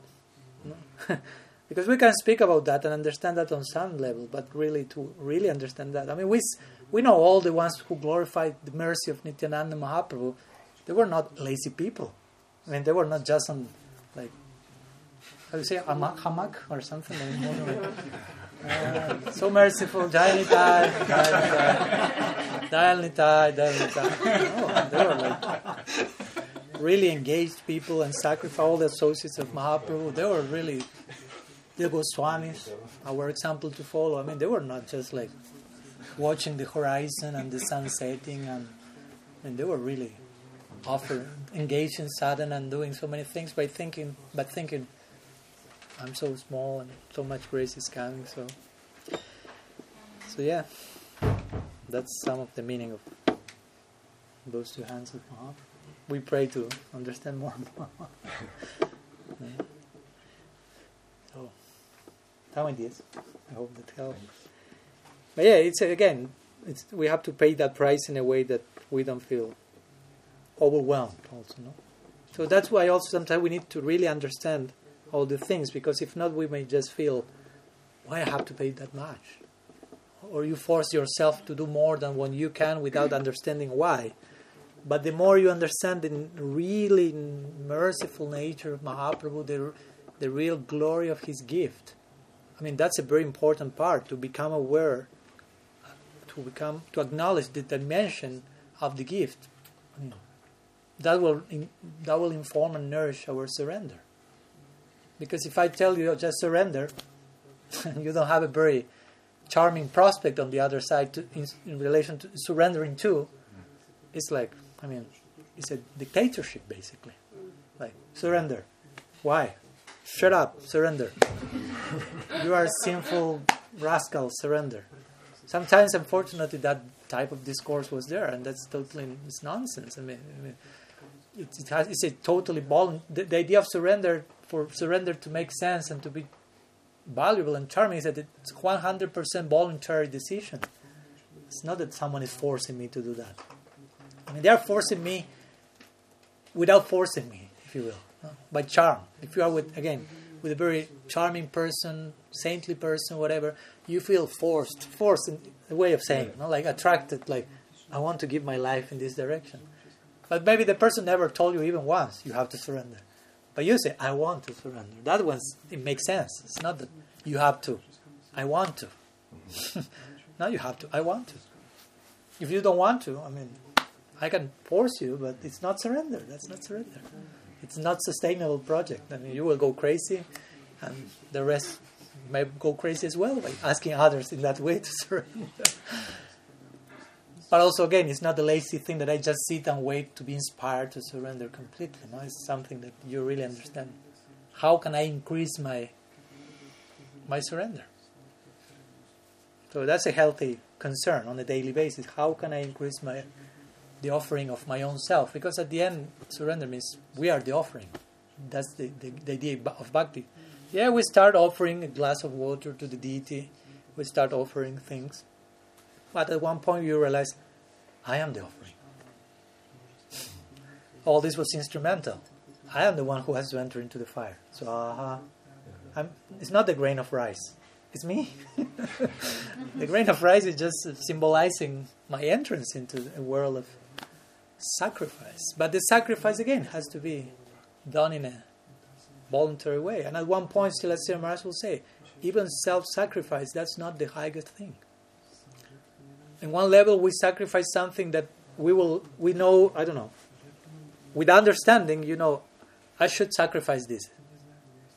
[laughs] because we can speak about that and understand that on some level, but really to really understand that, I mean, we we know all the ones who glorified the mercy of Nityananda Mahaprabhu. They were not lazy people. I mean, they were not just on like how do you say hamak or something. [laughs] [laughs] so merciful, Jai Nitai, Dayal Nitai, Dayal Nitai. They were like really engaged people and sacrificed all the associates of Mahaprabhu. They were really the Goswamis, our example to follow. I mean, they were not just like watching the horizon and the sun setting, and, and they were really offer engaged in sadhana and doing so many things by thinking, but thinking, I'm so small and so much grace is coming. So, so yeah, that's some of the meaning of those two hands of Mahaprabhu. We pray to understand more [laughs] yeah. So, how many days? I hope that helps. But yeah, it's again, it's, we have to pay that price in a way that we don't feel overwhelmed. Also, no. So that's why also sometimes we need to really understand all the things because if not, we may just feel, why I have to pay that much, or you force yourself to do more than what you can without understanding why. But the more you understand the really merciful nature of Mahaprabhu, the, the real glory of his gift, I mean, that's a very important part to become aware to become to acknowledge the dimension of the gift. That will that will inform and nourish our surrender. Because if I tell you just surrender, [laughs] you don't have a very charming prospect on the other side to, in, in relation to surrendering to. It's like I mean, it's a dictatorship basically. Like surrender. Why? Shut up, surrender. [laughs] you are a sinful rascal, surrender sometimes, unfortunately, that type of discourse was there, and that's totally it's nonsense. I mean, I mean it, it has, it's a totally vol- the, the, idea of surrender for surrender to make sense and to be valuable and charming is that it's 100% voluntary decision. It's not that someone is forcing me to do that. I mean, they are forcing me without forcing me, if you will, by charm. If you are with again with a very charming person, saintly person, whatever, you feel forced, forced in a way of saying, no? like attracted, like I want to give my life in this direction. But maybe the person never told you even once you have to surrender. But you say, I want to surrender. That one's it makes sense. It's not that you have to. I want to. [laughs] now you have to. I want to. If you don't want to, I mean, I can force you, but it's not surrender. That's not surrender. It's not sustainable project. I mean, you will go crazy, and the rest may go crazy as well by asking others in that way to [laughs] surrender. But also, again, it's not a lazy thing that I just sit and wait to be inspired to surrender completely. No, it's something that you really understand. How can I increase my my surrender? So that's a healthy concern on a daily basis. How can I increase my the offering of my own self? Because at the end, surrender means we are the offering. That's the, the, the idea of bhakti. Yeah, we start offering a glass of water to the deity. We start offering things. But at one point you realize, I am the offering. All this was instrumental. I am the one who has to enter into the fire. So, it's not the grain of rice. It's me. [laughs] the grain of rice is just symbolizing my entrance into a world of sacrifice. But the sacrifice again has to be done in a voluntary way. And at one point, Celestial Maharaj will say, even self-sacrifice, that's not the highest thing. In one level, we sacrifice something that we will, we know, I don't know, with understanding, you know, I should sacrifice this,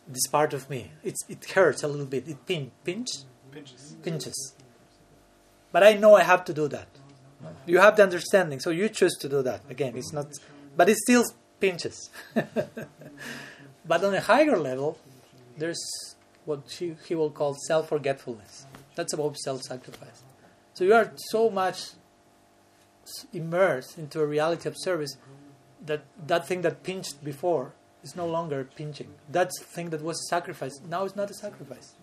this part of me. It's, it hurts a little bit. It pin, pinch, pinches. pinches. But I know I have to do that. You have the understanding, so you choose to do that. Again, it's not, but it still pinches. [laughs] but on a higher level, there's what he, he will call self forgetfulness. That's about self sacrifice. So you are so much immersed into a reality of service that that thing that pinched before is no longer pinching. That thing that was a sacrifice now is not a sacrifice.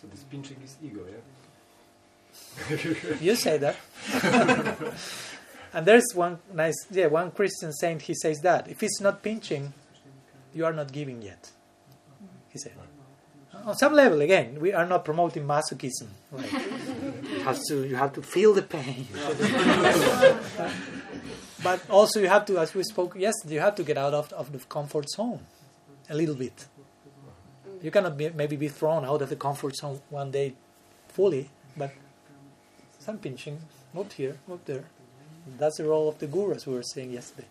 So this pinching is ego, yeah? you say that. [laughs] and there's one nice, yeah, one Christian saint, he says that. If it's not pinching, you are not giving yet. He said. On some level, again, we are not promoting masochism. Like, have to, you have to feel the pain. [laughs] but also, you have to, as we spoke yesterday, you have to get out of, of the comfort zone a little bit. You cannot be, maybe be thrown out of the comfort zone one day fully, but some pinching, not here, not there. That's the role of the guru, as we were saying yesterday,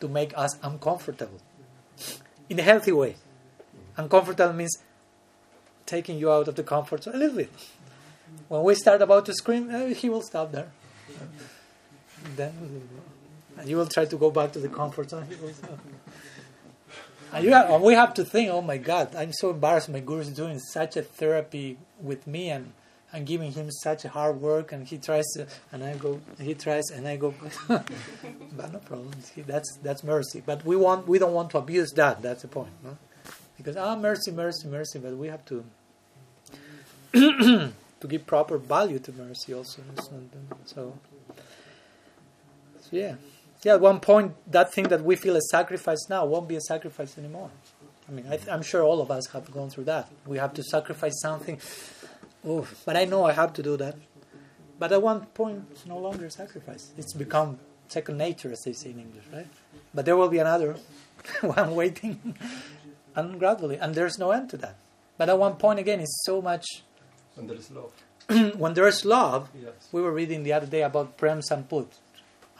to make us uncomfortable in a healthy way. Uncomfortable means taking you out of the comfort zone a little bit. When we start about to scream, uh, he will stop there. then and you will try to go back to the comfort zone. And, have, and we have to think, oh my God, I'm so embarrassed. My guru is doing such a therapy with me, and I'm giving him such a hard work, and he tries to, and I go, he tries, and I go, [laughs] but no problem. That's that's mercy. But we want, we don't want to abuse that. That's the point, no? Because ah, mercy, mercy, mercy. But we have to [clears throat] to give proper value to mercy also. So, so yeah, yeah. At one point, that thing that we feel a sacrifice now won't be a sacrifice anymore. I mean, I am sure all of us have gone through that. We have to sacrifice something Oh, but I know I have to do that. But at one point, it's no longer a sacrifice. It's become second nature, as they say in English, right? But there will be another [laughs] one waiting, [laughs] and gradually, and there's no end to that. But at one point, again, it's so much. When there is love. [clears throat] when there is love, yes. we were reading the other day about Prem Samput.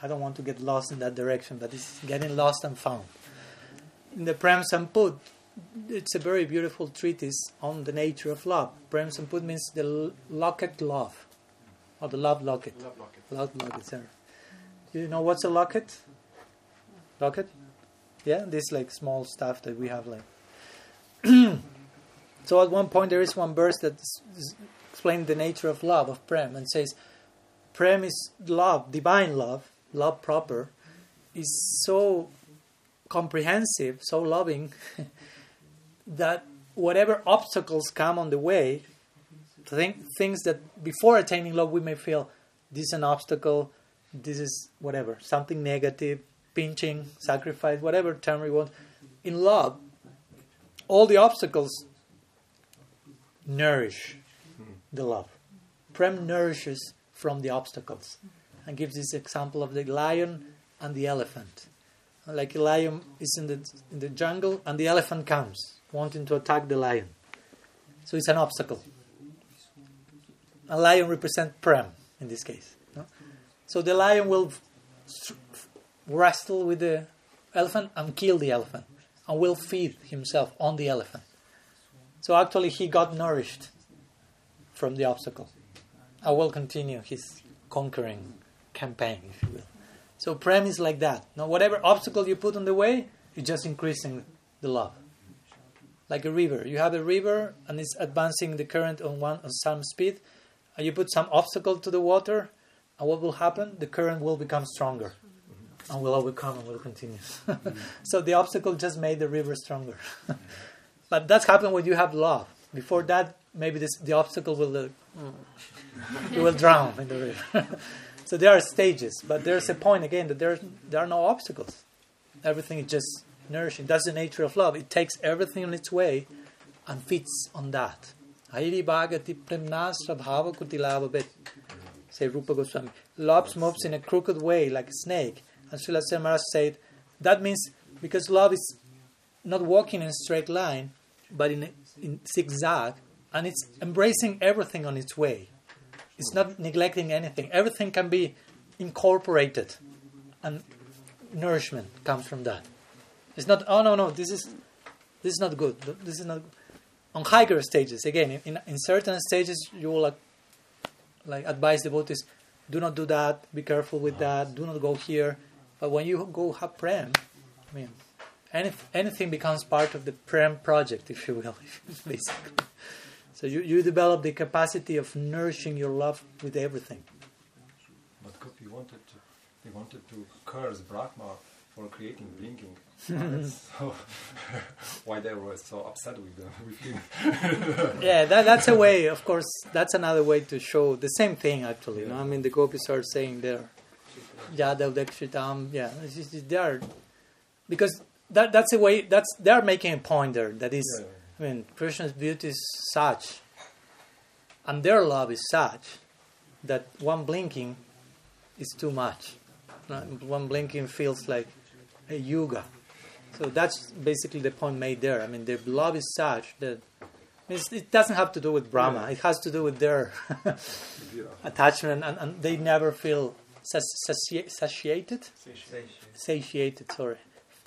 I don't want to get lost in that direction, but it's getting lost and found. In the Prem Samput, it's a very beautiful treatise on the nature of love. Prem Samput means the locket love, or the love locket. Love locket. Love locket, sir. You know what's a locket? Locket? Yeah, this like small stuff that we have like. [clears throat] so at one point there is one verse that explains the nature of love of Prem and says, Prem is love, divine love, love proper, is so comprehensive, so loving. [laughs] that whatever obstacles come on the way, think, things that before attaining love we may feel this is an obstacle, this is whatever, something negative, pinching, sacrifice, whatever term we want. In love, all the obstacles nourish hmm. the love. Prem nourishes from the obstacles and gives this example of the lion and the elephant. Like a lion is in the in the jungle and the elephant comes wanting to attack the lion. So it's an obstacle. A lion represents Prem in this case. No? So the lion will wrestle with the elephant and kill the elephant and will feed himself on the elephant. So actually, he got nourished from the obstacle. I will continue his conquering campaign, if you will. So Prem is like that. Now, whatever obstacle you put on the way, it's just increasing the love like a river. You have a river and it's advancing the current on one on some speed, and you put some obstacle to the water, and what will happen? The current will become stronger, and will overcome and will continue. [laughs] so the obstacle just made the river stronger. [laughs] but that's happened when you have love. Before that, maybe this, the obstacle will uh, you will drown in the river. [laughs] so there are stages, but there's a point again that there there are no obstacles. Everything is just nourishing. That's the nature of love. It takes everything in its way and feeds on that. Say Rupa Goswami. Love moves in a crooked way like a snake. And Srila Maharaj said, that means because love is not walking in a straight line, but in, in zigzag, and it's embracing everything on its way. It's not neglecting anything. Everything can be incorporated, and nourishment comes from that. It's not. Oh no, no. This is this is not good. This is not. On higher stages, again, in, in certain stages, you will like, like advise devotees, do not do that. Be careful with that. Do not go here. But when you go have prem, I mean, any, anything becomes part of the prem project, if you will, [laughs] basically. So you, you develop the capacity of nourishing your love with everything. But Gopi wanted to, he wanted to curse Brahma for creating blinking. [laughs] so [laughs] why they were so upset with, them, with him. yeah, that, that's a way. Of course, that's another way to show the same thing. Actually, yeah. you know? I mean, the gopis are saying there, Yadav Dakshitam. Yeah, they are because that that's a way. That's they are making a point there. That is. Yeah I mean, Krishna's beauty is such, and their love is such, that one blinking is too much. One blinking feels like a yuga. So that's basically the point made there. I mean, their love is such that it doesn't have to do with Brahma. It has to do with their [laughs] attachment, and, and, they never feel satiated. Satiated. Satiated. Sorry,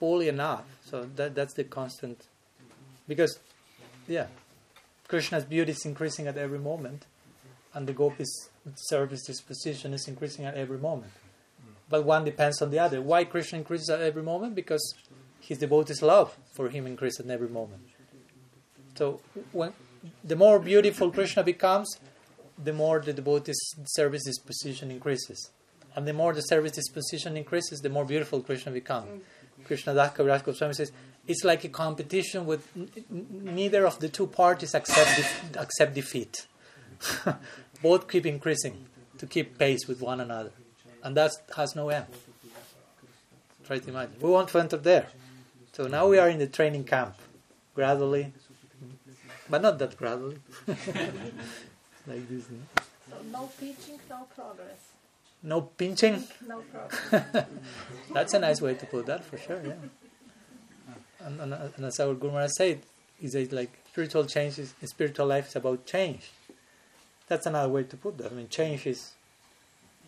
fully enough. So that that's the constant, because yeah, Krishna's beauty is increasing at every moment, and the gopis' service disposition is increasing at every moment. But one depends on the other. Why Krishna increases at every moment? Because his devotees' love for him increases at every moment. So when the more beautiful Krishna becomes, the more the devotee's service disposition increases. And the more the service disposition increases, the more beautiful Krishna becomes. Krishna Das Kaviraj Goswami says, it's like a competition with neither of the two parties accept, de- accept defeat. [laughs] Both keep increasing to keep pace with one another. And that has no end. Try to imagine. We want to enter there. So now we are in the training camp, gradually, but not that gradually. [laughs] like this. So no pinching, no progress. No pinching? [laughs] No progress. [laughs] That's a nice way to put that for sure, yeah and, and, and as our Guru Maharaj said, is that like spiritual change is spiritual life is about change. That's another way to put that. I mean, change is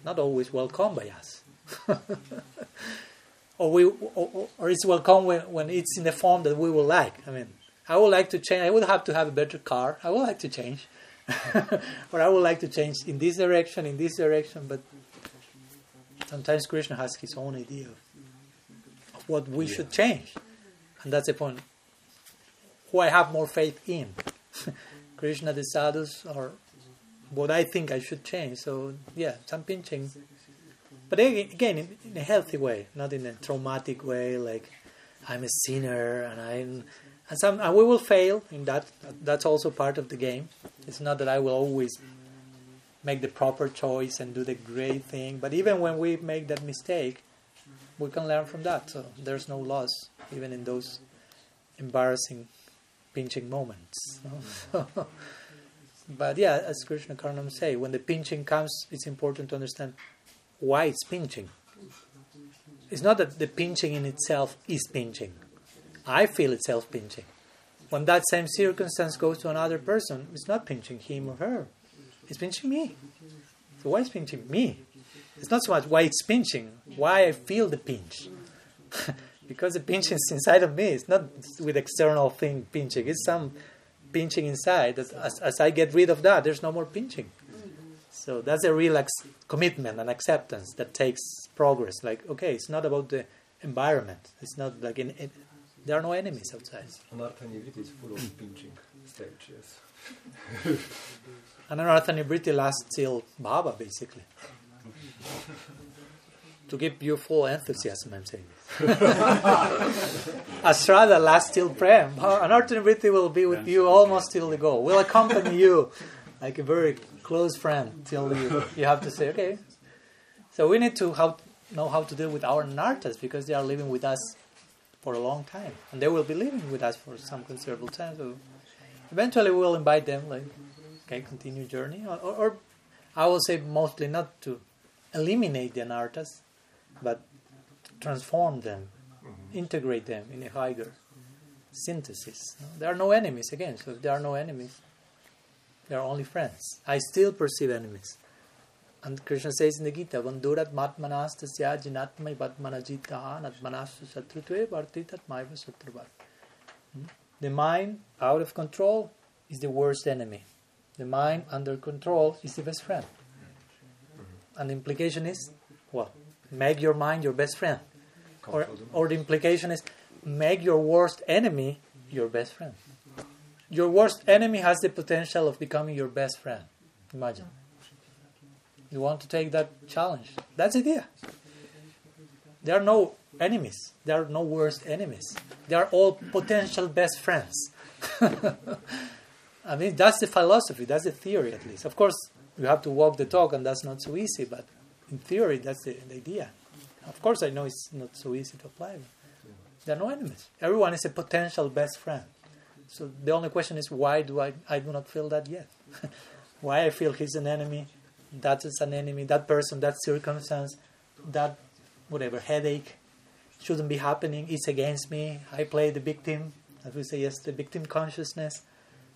not always welcome by us, [laughs] or we or, or it's welcome when, when it's in the form that we would like. I mean, I would like to change. I would have to have a better car. I would like to change, or I would like to change in this direction, in this direction. But sometimes Krishna has his own idea of, of what we yeah. should change. And that's the point. Who I have more faith in. [laughs] Krishna, the sadhus, or what I think I should change. So, yeah, some pinching. But again, in, in, a healthy way, not in a traumatic way, like I'm a sinner and I'm. And, some, and we will fail in that. That's also part of the game. It's not that I will always make the proper choice and do the great thing. But even when we make that mistake, we can learn from that. So there's no loss even in those embarrassing, pinching moments. [laughs] but yeah, as Krishna Karnam say, when the pinching comes, it's important to understand why it's pinching. It's not that the pinching in itself is pinching. I feel itself pinching. When that same circumstance goes to another person, it's not pinching him or her. It's pinching me. So why is pinching me? It's not so much why it's pinching, why I feel the pinch. [laughs] because the pinching is inside of me. It's not with external thing pinching. It's some pinching inside. That as, as I get rid of that, there's no more pinching. So that's a real ex- commitment and acceptance that takes progress. Like, okay, it's not about the environment. It's not like in, in, there are no enemies outside. Anartha is full of pinching stage, yes. [laughs] and Anartha Nivriti lasts till Bhava, basically to give you full enthusiasm, I'm saying. [laughs] Asrada lasts till Prem. Anartha will be with you almost till the goal. We'll accompany you like a very close friend till you, you have to say, okay. So we need to how, know how to deal with our Nartas because they are living with us for a long time. And they will be living with us for some considerable time. So eventually we'll invite them, like, okay, continue journey, or, or, or I will say mostly not to eliminate the anarthas, but transform them, mm-hmm. integrate them in a higher synthesis. There are no enemies again. So if there are no enemies, there are only friends. I still perceive enemies. And Krishna says in the Gita, Vandurat matmanastasya jinatmai padmanajitaha natmanastu satrutve vartitat maiva satravat. Hmm? The mind out of control is the worst enemy. The mind under control is the best friend. And the implication is, what? Make your mind your best friend. Or, or the implication is, make your worst enemy your best friend. Your worst enemy has the potential of becoming your best friend. Imagine. You want to take that challenge. That's the idea. There are no enemies. There are no worst enemies. They are all potential best friends. [laughs] I mean, that's the philosophy, that's the theory at least. Of course, you have to walk the talk, and that's not so easy, but in theory, that's the, the idea. Of course, I know it's not so easy to apply. There are no enemies. Everyone is a potential best friend. So the only question is why do I, I do not feel that yet? [laughs] why I feel he's an enemy, that is an enemy, that person, that circumstance, that whatever headache shouldn't be happening, it's against me, I play the victim, as we say, yes, the victim consciousness.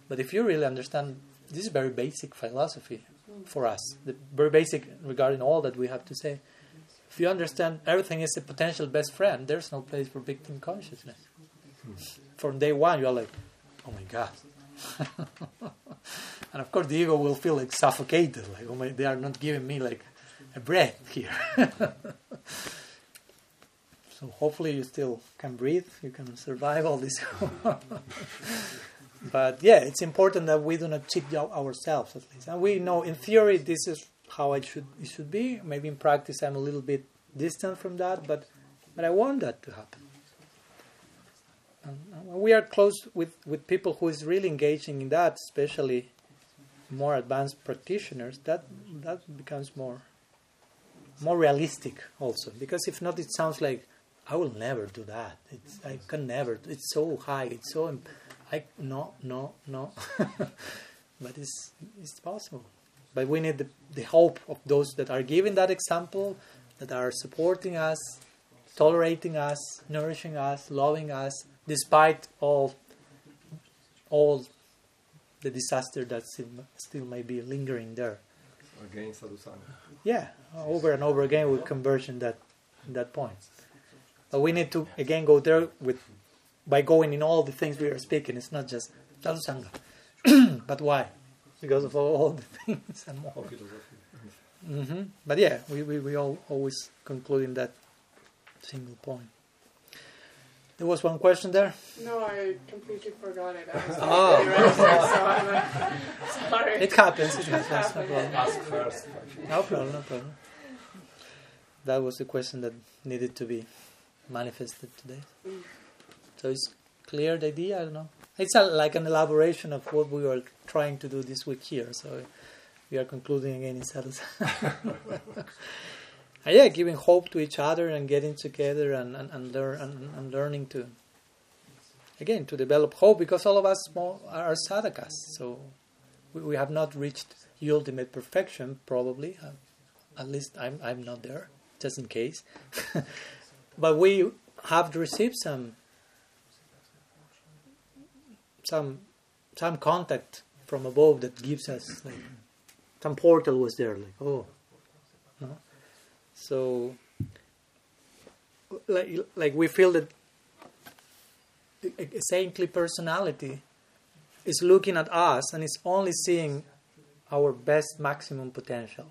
But if you really understand, this is very basic philosophy for us, the very basic regarding all that we have to say. If you understand everything is a potential best friend, there's no place for victim consciousness. From day one, you're like, oh my God. [laughs] and of course, the ego will feel like suffocated, like, oh my, they are not giving me like a breath here. [laughs] so hopefully, you still can breathe, you can survive all this. [laughs] but yeah, it's important that we do not cheat ourselves at least. And we know in theory this is how it should it should be. Maybe in practice I'm a little bit distant from that, but but I want that to happen. And we are close with, with people who is really engaging in that, especially more advanced practitioners. That that becomes more more realistic also, because if not, it sounds like I will never do that. It's, I can never. It's so high. It's so. I no no no. [laughs] but it's it's possible. But we need the, the hope of those that are giving that example, that are supporting us, tolerating us, nourishing us, loving us, despite all all the disaster that still, still may be lingering there. Again, sadhusanga. Yeah, over and over again we converge in that in that point. But we need to again go there with by going in all the things we are speaking. It's not just sadhusanga, [clears throat] but why? because of all the [laughs] things and more. Mm-hmm. But yeah, we, we, we all always conclude in that single point. There was one question there. No, I completely forgot it. I was [laughs] [laughs] oh. ready, so I'm uh, sorry. It happens. It happens. No problem. Ask first. No problem. No problem. That was the question that needed to be manifested today. So it's clear the idea. I don't know. It's a, like an elaboration of what we were trying to do this week here. So we are concluding again in Sadhus. [laughs] yeah, giving hope to each other and getting together and, and, and, learn, and, and learning to, again, to develop hope because all of us are sadhakas. So we, we have not reached the ultimate perfection, probably. Uh, at least I'm, I'm not there, just in case. [laughs] but we have received some some some contact from above that gives us like some portal was there like oh no so like like we feel that a saintly personality is looking at us and is only seeing our best maximum potential.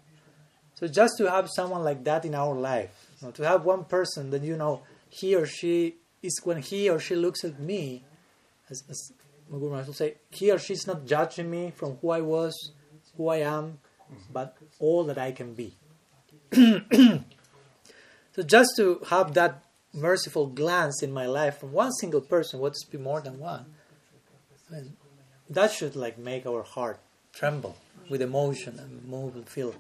So just to have someone like that in our life you know, to have one person that you know he or she is when he or she looks at me as, as Guru say, he or she's not judging me from who I was, who I am, but all that I can be. [clears throat] so just to have that merciful glance in my life from one single person, what be more than one, that should like make our heart tremble with emotion and move and feel.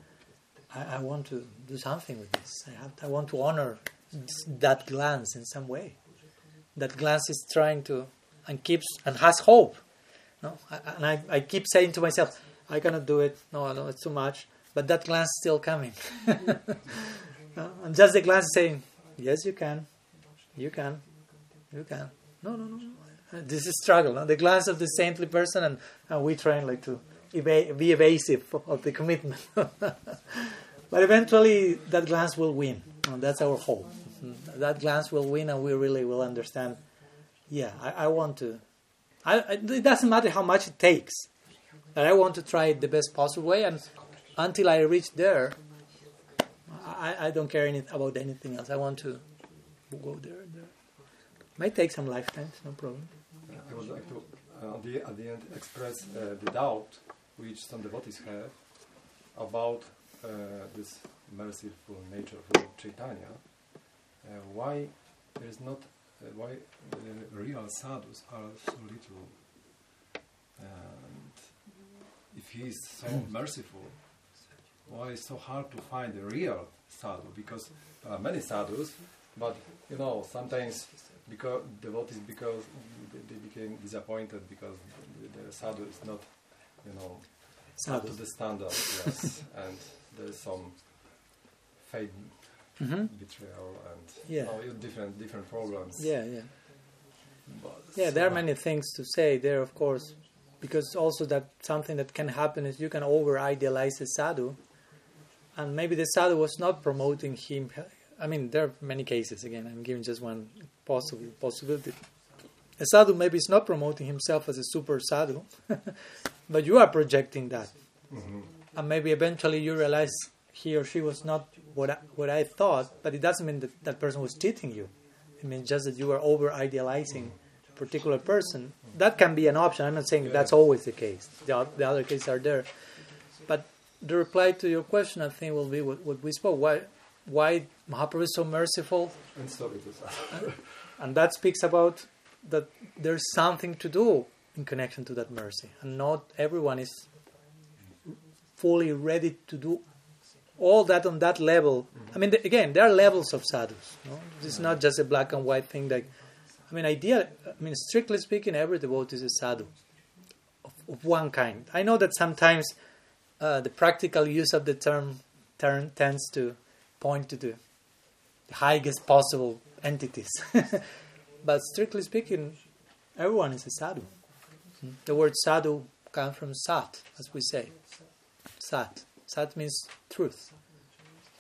I, I want to do something with this. I, have, I want to honor that glance in some way. That glance is trying to and keeps and has hope No, and I, I keep saying to myself, I cannot do it. No, no, it's too much. But that glance is still coming. [laughs] And just the glance saying, yes, you can, you can, you can. No, no, no. This is struggle. No? The glance of the saintly person, and, and we trying like to eva- be evasive of the commitment. [laughs] but eventually, that glance will win. And that's our hope. That glance will win, and we really will understand. Yeah, I, I want to. I, it doesn't matter how much it takes. I want to try it the best possible way, and until I reach there, I, I don't care any, about anything else. I want to go there. There might take some lifetimes, no problem. I would like to, uh, at, the, at the end, express uh, the doubt which some devotees have about uh, this merciful nature of Chaitanya. Uh, why there is not, uh, why real sadhus are so little, and if he is so merciful, why it's so hard to find a real sadhu? Because there are many sadhus, but you know sometimes because devotees because they became disappointed because the, the sadhu is not you know sadhu. up to the standard. yes, [laughs] and there is some fake mm-hmm. betrayal and yeah. you know, different different problems. Yeah, yeah. But yeah, there are many things to say there, of course, because also that something that can happen is you can over idealize a sadhu, and maybe the sadhu was not promoting him. I mean, there are many cases. Again, I'm giving just one possible possibility. A sadhu maybe is not promoting himself as a super sadhu, [laughs] but you are projecting that, Mhm. and maybe eventually you realize he or she was not what I, what I thought. But it doesn't mean that that person was cheating you. It means just that you are over idealizing a particular person. That can be an option. I'm not saying that's always the case. The, the other cases are there. But the reply to your question, I think, will be what, what we spoke. Why, why Mahaprabhu is so merciful? and so it is. [laughs] And that speaks about that there's something to do in connection to that mercy. And not everyone is fully ready to do all that on that level. I mean, the, again, there are levels of sadhus. No? It's not just a black and white thing. Like, I mean, idea. I mean, strictly speaking, every devotee is a sadhu of, of one kind. I know that sometimes uh, the practical use of the term, term tends to point to the, the highest possible entities. [laughs] but strictly speaking, everyone is a sadhu. Hmm? The word sadhu comes from sat, as we say. Sat. Sat means truth,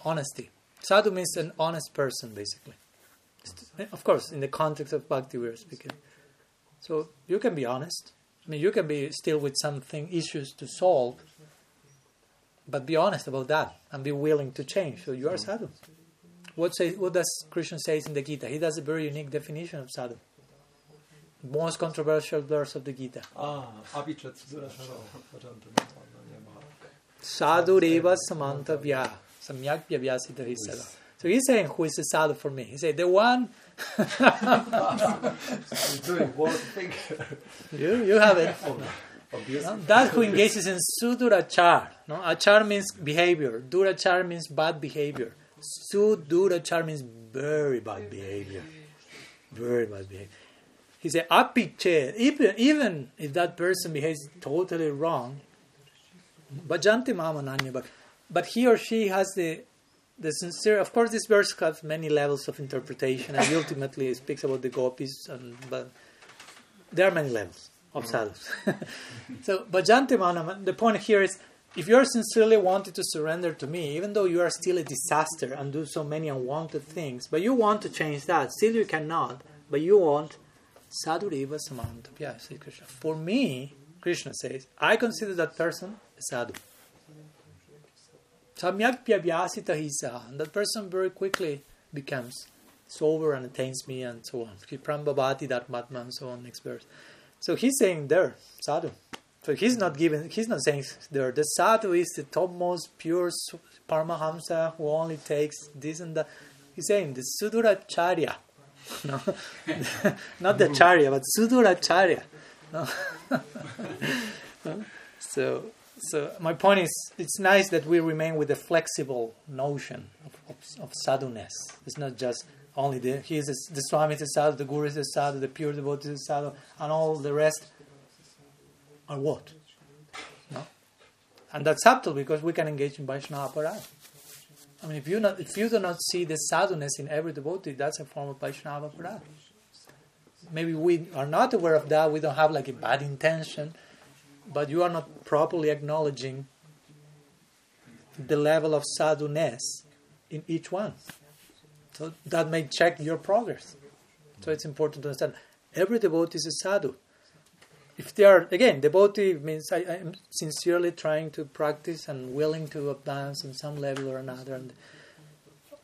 honesty. Sadhu means an honest person, basically. Of course, in the context of bhakti, we are speaking. So you can be honest. I mean, you can be still with something issues to solve, but be honest about that and be willing to change. So you are sadhu. What say? What does Krishna says in the Gita? He does a very unique definition of sadhu. Most controversial verse of the Gita. Ah, abhichat Sadhu reva samantavya samyak vyasita hisada. So he's saying who is a sadhu for me? He said the one He's doing one thing. you you have it. No? That who engages in sudurachar. No? Achar means behavior. Durachar means bad behavior. Sudurachar means very bad behavior. Very bad behavior. He said, apiche, even, even if that person behaves totally wrong, bhajanti mama but he or she has the the sincere. Of course, this verse has many levels of interpretation, and ultimately it speaks about the gopis, and but there are many levels of mm-hmm. sadhus. [laughs] so, bhajanti manam. The point here is, if you are sincerely wanted to surrender to me, even though you are still a disaster and do so many unwanted things, but you want to change that, still you cannot. But you want sadhuriva samantapya, says Krishna. For me, Krishna says, I consider that person sadhu. Samyak pyabhyasita hisa. And that person very quickly becomes sober and attains me and so on. Prambhavati dharmatma and so on, next verse. So he's saying there, sadhu. So he's not giving, he's not saying there. The sadhu is the topmost pure paramahamsa who only takes this and that. He's saying the suduracharya. [laughs] No? [laughs] not the charya, but suduracharya. No? [laughs] so, so my point is, it's nice that we remain with a flexible notion of, of, of sadhuness. It's not just only the he is a, the Swami is a sadhu, the Guru is a sadhu, the pure devotee is a sadhu, and all the rest. are what? No? And that's subtle because we can engage in Vaishnava Aparadh. I mean, if you, not, if you do not see the sadhuness in every devotee, that's a form of Vaishnava Aparadh. Maybe we are not aware of that, we don't have like a bad intention, but you are not properly acknowledging the level of sadhuness in each one. So that may check your progress. So it's important to understand every devotee is a sadhu. If they are, again, devotee means I, am sincerely trying to practice and willing to advance on some level or another. And,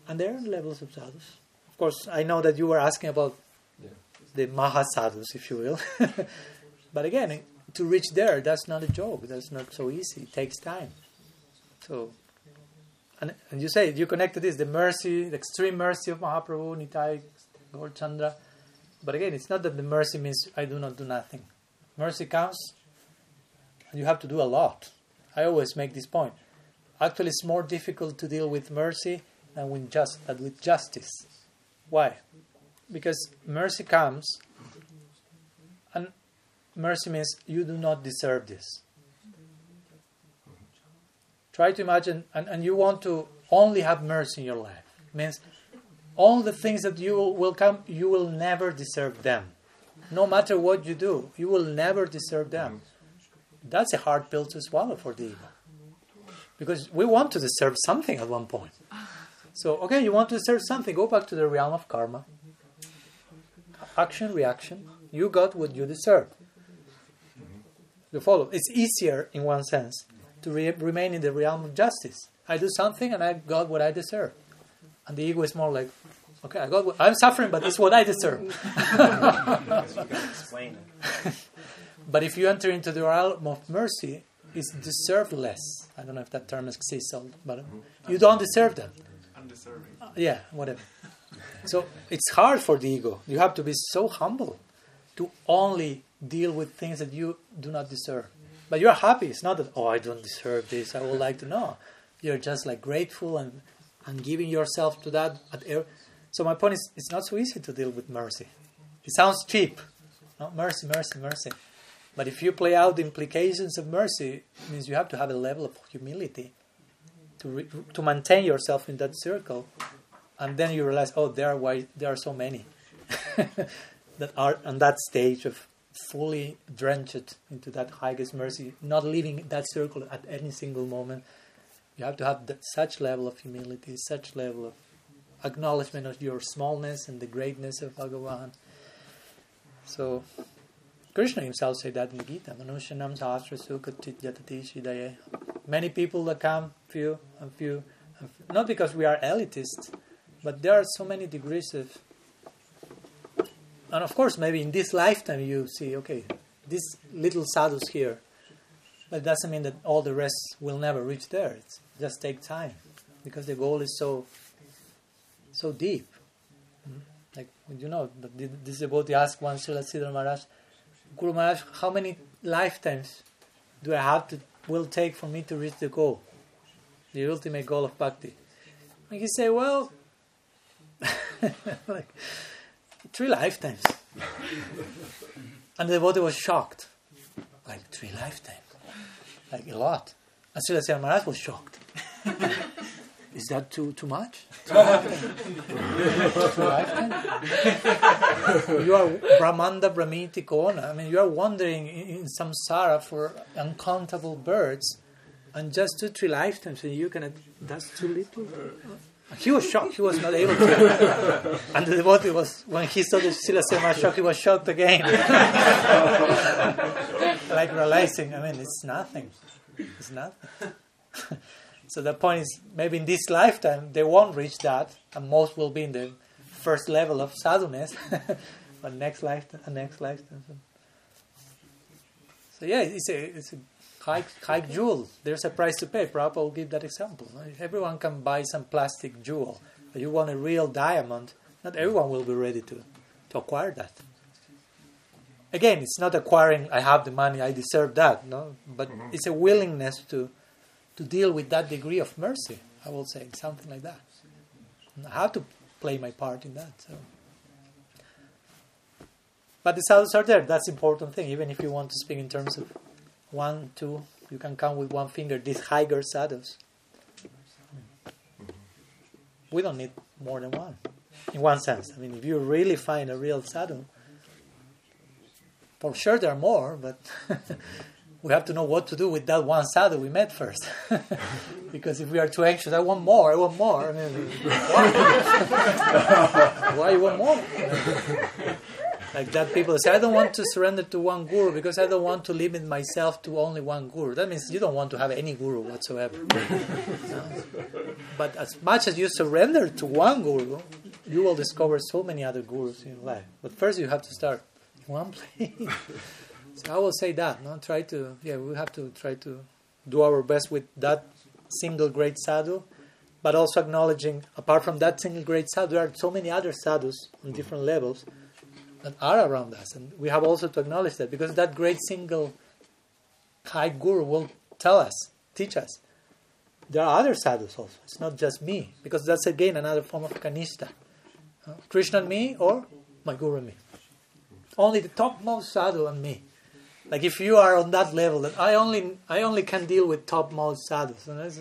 and there are levels of sadhus. Of course, I know that you were asking about yeah. the mahasadhus, if you will. [laughs] but again, to reach there, that's not a joke. That's not so easy. It takes time. So and, and you say you connect to this the mercy, the extreme mercy of Mahaprabhu, Nitai, Gaur Chandra. But again, it's not that the mercy means I do not do nothing. Mercy comes, and you have to do a lot. I always make this point. Actually, it's more difficult to deal with mercy than with just than with justice. Why? Because mercy comes, mercy means you do not deserve this. Try to imagine, and, and you want to only have mercy in your life. Means all the things that you will come, you will never deserve them. No matter what you do, you will never deserve them. That's a hard pill to swallow for the ego. Because we want to deserve something at one point. So, okay, you want to deserve something, go back to the realm of karma. Action, reaction. You got what you deserve. You follow. It's easier in one sense to re- remain in the realm of justice. I do something and I got what I deserve. And the ego is more like, okay, I got what, I'm suffering, but it's what I deserve. [laughs] [laughs] but if you enter into the realm of mercy, it's deserved less. I don't know if that term exists, but you don't deserve them. Undeserving. Uh, yeah, whatever. So it's hard for the ego. You have to be so humble to only deal with things that you do not deserve. But you're happy. It's not that, oh, I don't deserve this. I would like to know. You're just like grateful and, and giving yourself to that. So my point is, it's not so easy to deal with mercy. It sounds cheap. No? Mercy, mercy, mercy. But if you play out the implications of mercy, it means you have to have a level of humility to, re- to maintain yourself in that circle. And then you realize, oh, there are, why, there are so many [laughs] that are on that stage of fully drenched into that highest mercy, not leaving that circle at any single moment. You have to have such level of humility, such level of acknowledgement of your smallness and the greatness of Bhagavan. So, Krishna himself said that in the Gita, Manushyanam. Many people that come, few and few, and few, not because we are elitist, but there are so many degrees of and of course, maybe in this lifetime you see, okay, this little sadhus here, but it doesn't mean that all the rest will never reach there. It's just take time because the goal is so so deep. Hmm? Like you know, this devotee asked one Srila Sridhar Maharaj, Guru Maharaj, how many lifetimes do I have to will take for me to reach the goal, the ultimate goal of bhakti? And he said, well, [laughs] like three lifetimes. [laughs] and the devotee was shocked. Like, three lifetimes? Like, a lot. And Srila Maharaj was shocked. [laughs] Is that too too much? [laughs] Lifetimes? you are Brahmanda Bhramite Kona. I mean, you are wandering in, in samsara for uncountable birds, and just two, three lifetimes, and you can. That's too little. He was shocked. He was not able to. [laughs] and the devotee was, when he saw the Srila Sema shocked, he was shocked again. [laughs] like realizing, I mean, it's nothing. It's nothing. [laughs] so the point is, maybe in this lifetime, they won't reach that, and most will be in the first level of sadhuness. but next lifetime, and next lifetime. So yeah, it's a, it's a high, high jewel. There's a price to pay. Prabhupada will give that example. Everyone can buy some plastic jewel, but you want a real diamond. Not everyone will be ready to, to acquire that. Again, it's not acquiring. I have the money. I deserve that. No, but mm-hmm. it's a willingness to to deal with that degree of mercy. I will say something like that. I have to play my part in that. So. But the sadhus are there. That's the important thing. Even if you want to speak in terms of one, two, you can count with one finger these higher sadhus. We don't need more than one, in one sense. I mean, if you really find a real sadhu, for sure there are more, but [laughs] we have to know what to do with that one sadhu we met first. [laughs] because if we are too anxious, I want more, I want more. I mean, [laughs] why? why you want more? Like that, people say, I don't want to surrender to one guru because I don't want to limit myself to only one guru. That means you don't want to have any guru whatsoever. [laughs] but as much as you surrender to one guru, you will discover so many other gurus in life. But first, you have to start in one place. [laughs] So I will say that. No, try to yeah, we have to try to do our best with that single great sadhu, but also acknowledging apart from that single great sadhu, there are so many other sadhus on different levels that are around us, and we have also to acknowledge that because that great single high guru will tell us, teach us. There are other sadhus also. It's not just me, because that's again another form of kanishta. Uh, Krishna and me, or my guru and me. Only the topmost sadhu and me. Like if you are on that level, that I only I only can deal with topmost sadhus. That's,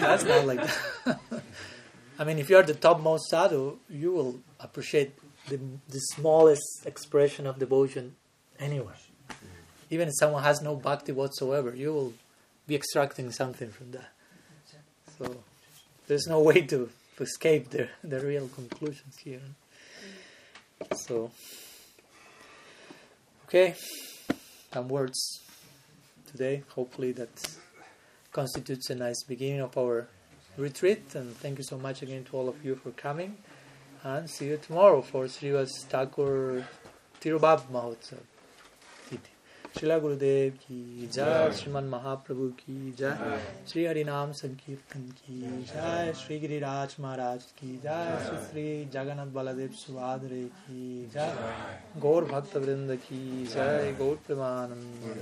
that's not like that. [laughs] I mean, if you are the topmost sadhu, you will appreciate the, the smallest expression of devotion anywhere. Even if someone has no bhakti whatsoever, you will be extracting something from that. So there's no way to, to escape the, the real conclusions here. So, okay some words today. Hopefully, that constitutes a nice beginning of our retreat. And thank you so much again to all of you for coming. And see you tomorrow for Srivas Thakur Tirubab Mahotsav. Srila गुरुदेव की जय श्रीमन महाप्रभु की जय श्री हरिनाम संकीर्तन की जय श्री गिरिराज महाराज की जय श्री श्री जगन्नाथ बलदेव सुभाद्रे की जय गौर भक्त वृंद की जय गौर प्रेमानंद